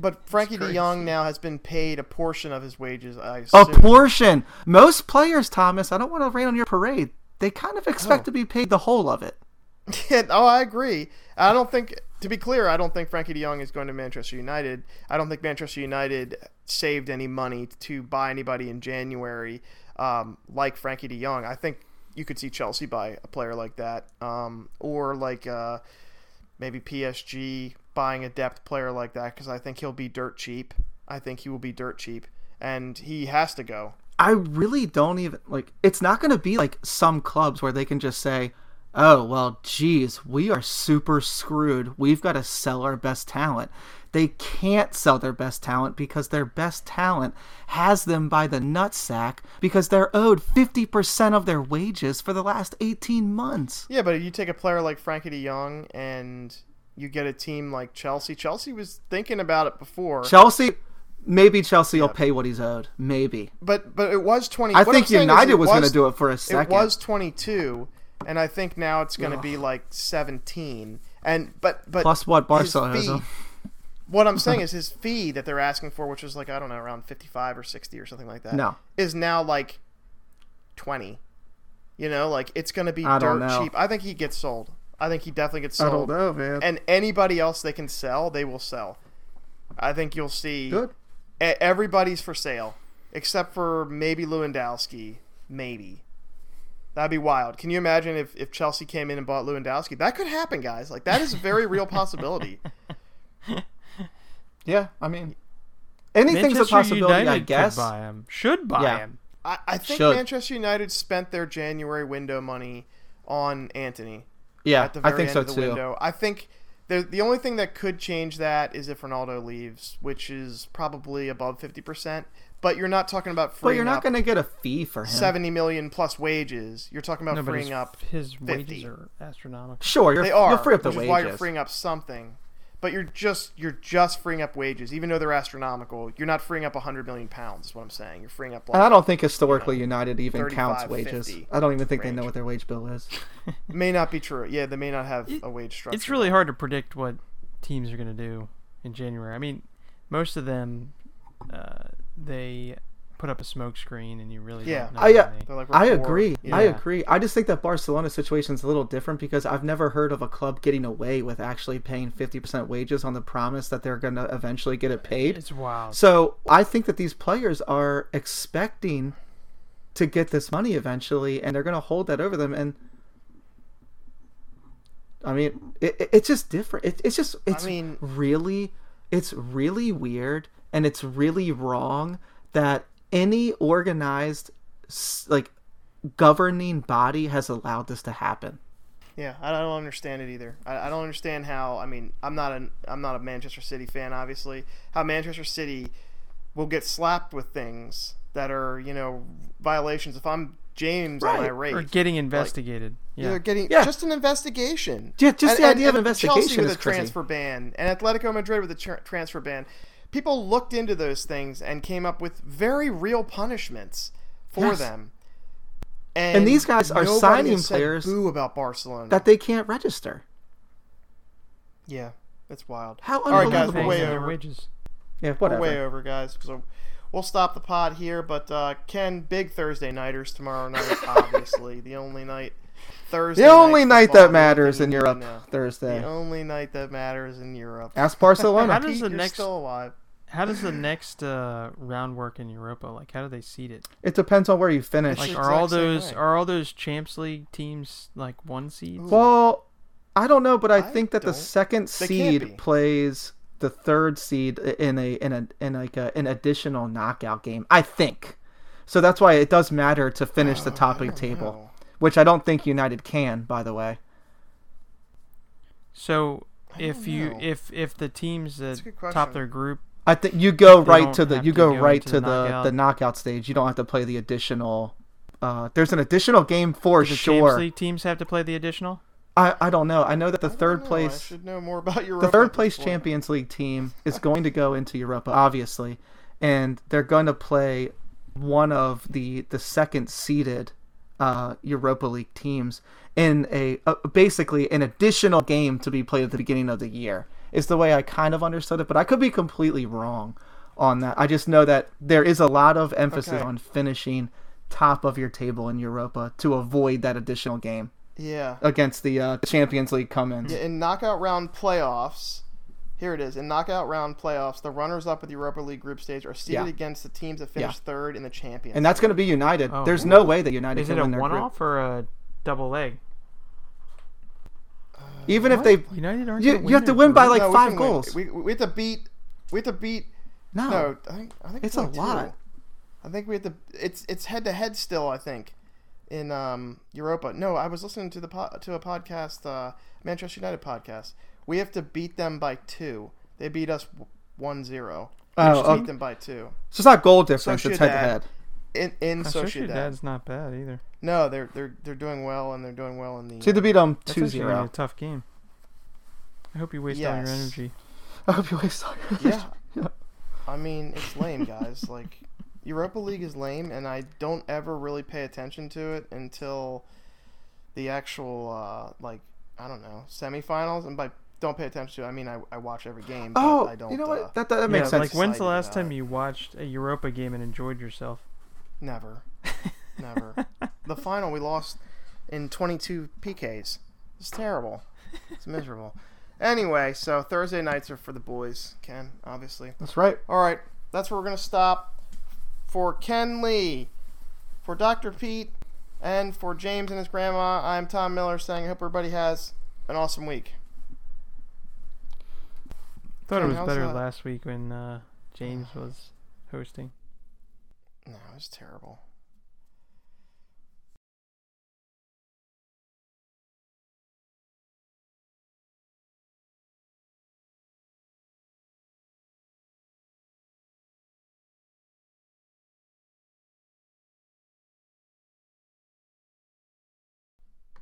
But Frenkie De. Jong now has been paid a portion of his wages. I A assume. portion. Most players, Thomas, I don't want to rain on your parade. They kind of expect Oh. to be paid the whole of it. Yeah, oh, I agree. I don't think, to be clear, I don't think Frenkie De Jong is going to Manchester United. I don't think Manchester United saved any money to buy anybody in January um, like Frenkie De Jong. I think you could see Chelsea buy a player like that, um, or like uh, maybe PSG buying a depth player like that because I think he'll be dirt cheap. I think he will be dirt cheap, and he has to go. I really don't even like. It's not going to be like some clubs where they can just say, "Oh, well, geez, we are super screwed. We've got to sell our best talent." They can't sell their best talent because their best talent has them by the nutsack because they're owed fifty percent of their wages for the last eighteen months. Yeah, but if you take a player like Frenkie De Jong and you get a team like Chelsea, Chelsea was thinking about it before. Chelsea, maybe Chelsea will pay what he's owed. Maybe. But but it was twenty. I think United it was, going to do it for a second. It was twenty two, and I think now it's going to be like seventeen. And but but Plus what Barcelona fee- What I'm saying is his fee that they're asking for, which was like I don't know, around fifty five or sixty or something like that. No. is now like twenty. You know, like it's going to be I dirt don't cheap. I think he gets sold. I think he definitely gets sold. know, man. And anybody else they can sell, they will sell. I think you'll see Good. everybody's for sale except for maybe Lewandowski, maybe. That'd be wild. Can you imagine if, if Chelsea came in and bought Lewandowski? That could happen, guys. Like that is a very real possibility. Yeah, I mean, anything's Manchester a possibility, United I guess. could buy him. Should buy Yeah. him. I, I think Should. Manchester United spent their January window money on Antony Yeah, at the I very think end so of the too. window. I think the the only thing that could change that is if Ronaldo leaves, which is probably above fifty percent. But you're not talking about But you're not going to get a fee for him. seventy million plus wages. You're talking about No, freeing his, up. his 50. wages are astronomical. Sure, you're, They are. you'll free up the which is wages. why you're freeing up something. But you're just you're just freeing up wages, even though they're astronomical. You're not freeing up hundred million pounds. Is what I'm saying. You're freeing up and I don't think historically United even counts wages. I don't even think they know what their wage bill is. may not be true. Yeah, they may not have It- a wage structure. It's really hard to predict what teams are going to do in January. I mean, most of them, uh, they put up a smoke screen and you really Yeah. don't know I, uh. They're like, I agree. Yeah. I agree. I just think that Barcelona situation is a little different because I've never heard of a club getting away with actually paying 50% wages on the promise that they're going to eventually get it paid. It's wild. So I think that these players are expecting to get this money eventually, and they're going to hold that over them. And I mean, it, it- it's just different. It, it's just it's mean- really it's really weird, and it's really wrong that any organized like governing body has allowed this to happen. Yeah, I don't understand it either. I, I don't understand how. I mean, I'm not an I'm not a Manchester City fan, obviously. How Manchester City will get slapped with things that are you know violations. If I'm James, I'm Right. irate. or getting investigated. Yeah. They're getting Yeah. just an investigation. Yeah, just the idea of and investigation Chelsea with a crazy. transfer ban, and Atletico Madrid with a tra- transfer ban. People looked into those things and came up with very real punishments for Yes. them. And, And these guys are signing players Boo about Barcelona. That they can't register. yeah, it's wild. How All right, unbelievable. guys, we're way over. wages. Yeah, We're whatever. way over, guys. So we'll stop the pod here. But uh, Ken, big Thursday nighters tomorrow night. obviously, the only night. Thursday. The only night's night that matters in you need to Europe know. Thursday. The only night that matters in Europe. Ask Barcelona. How does Pete, the you're next still alive. How does the next uh, round work in Europa? Like, how do they seed it? It depends on where you finish. Like, are all those are all those Champs League teams like one seed? well, I don't know, but I, I think that the don't- second they can't be. seed plays the third seed in a in a in like a, an additional knockout game. I think. So that's why it does matter to finish the top of the table, know. Which I don't think United can. By the way, So if you know. if if the teams That's that top their group, I think you go right to the you to go go right to the the knockout. the knockout stage. You don't have to play the additional. Uh, there's an additional game for do the sure. Champs League teams have to play the additional. I, I don't know. I know that the I third know. I place should know more about Europa. the third place. Champions League team is going to go into Europa, obviously, and they're going to play one of the the second seeded uh, Europa League teams in a uh, basically an additional game to be played at the beginning of the year. Is the way I kind of understood it, but I could be completely wrong on that. I just know that there is a lot of emphasis Okay. on finishing top of your table in Europa to avoid that additional game Yeah. against the uh, Champions League come-ins. Yeah, in knockout round playoffs, here it is. In knockout round playoffs, the runners-up of the Europa League group stage are seeded Yeah. against the teams that finished third in the Champions. And that's going to be United. Oh. There's no way that United Is can it a win their group. one-off or a double leg? Even if they, United aren't. you, you have to their win by like No, five can goals. We, we have to beat. We have to beat. no, No, I think I think It's like a two. lot. I think we have to. It's it's head to head still. I think in um, Europa. No, I was listening to the po- to a podcast, uh, Manchester United podcast. We have to beat them by two. They beat us 1-0. We Oh, okay. beat them by two. so it's not goal difference. It's head to head. In in Sociedad. Sociedad's not bad either. No, they're they're they're doing well and they're doing well in the. So you have to beat them That's two actually gonna be a tough game. I hope you waste all your energy. I hope you waste all your Yeah. Yeah. I mean, it's lame, guys. like Europa League is lame, and I don't ever really pay attention to it until the actual uh, like I don't know semifinals. And by don't pay attention to, it, I mean I, I watch every game. But Oh, I don't. you know uh, what? That, that, that makes yeah, sense. like when's the last time you watched a Europa game and enjoyed yourself? Never, never. the final we lost in 22 PKs. It's terrible. It's miserable. Anyway, so Thursday nights are for the boys. Ken, obviously. That's right. All right, that's where we're gonna stop. For Ken Lee, for Dr. Pete, and for James and his grandma, I'm Tom Miller saying I hope everybody has an awesome week. Thought it was better that? last week when uh, James was hosting. No, it was terrible.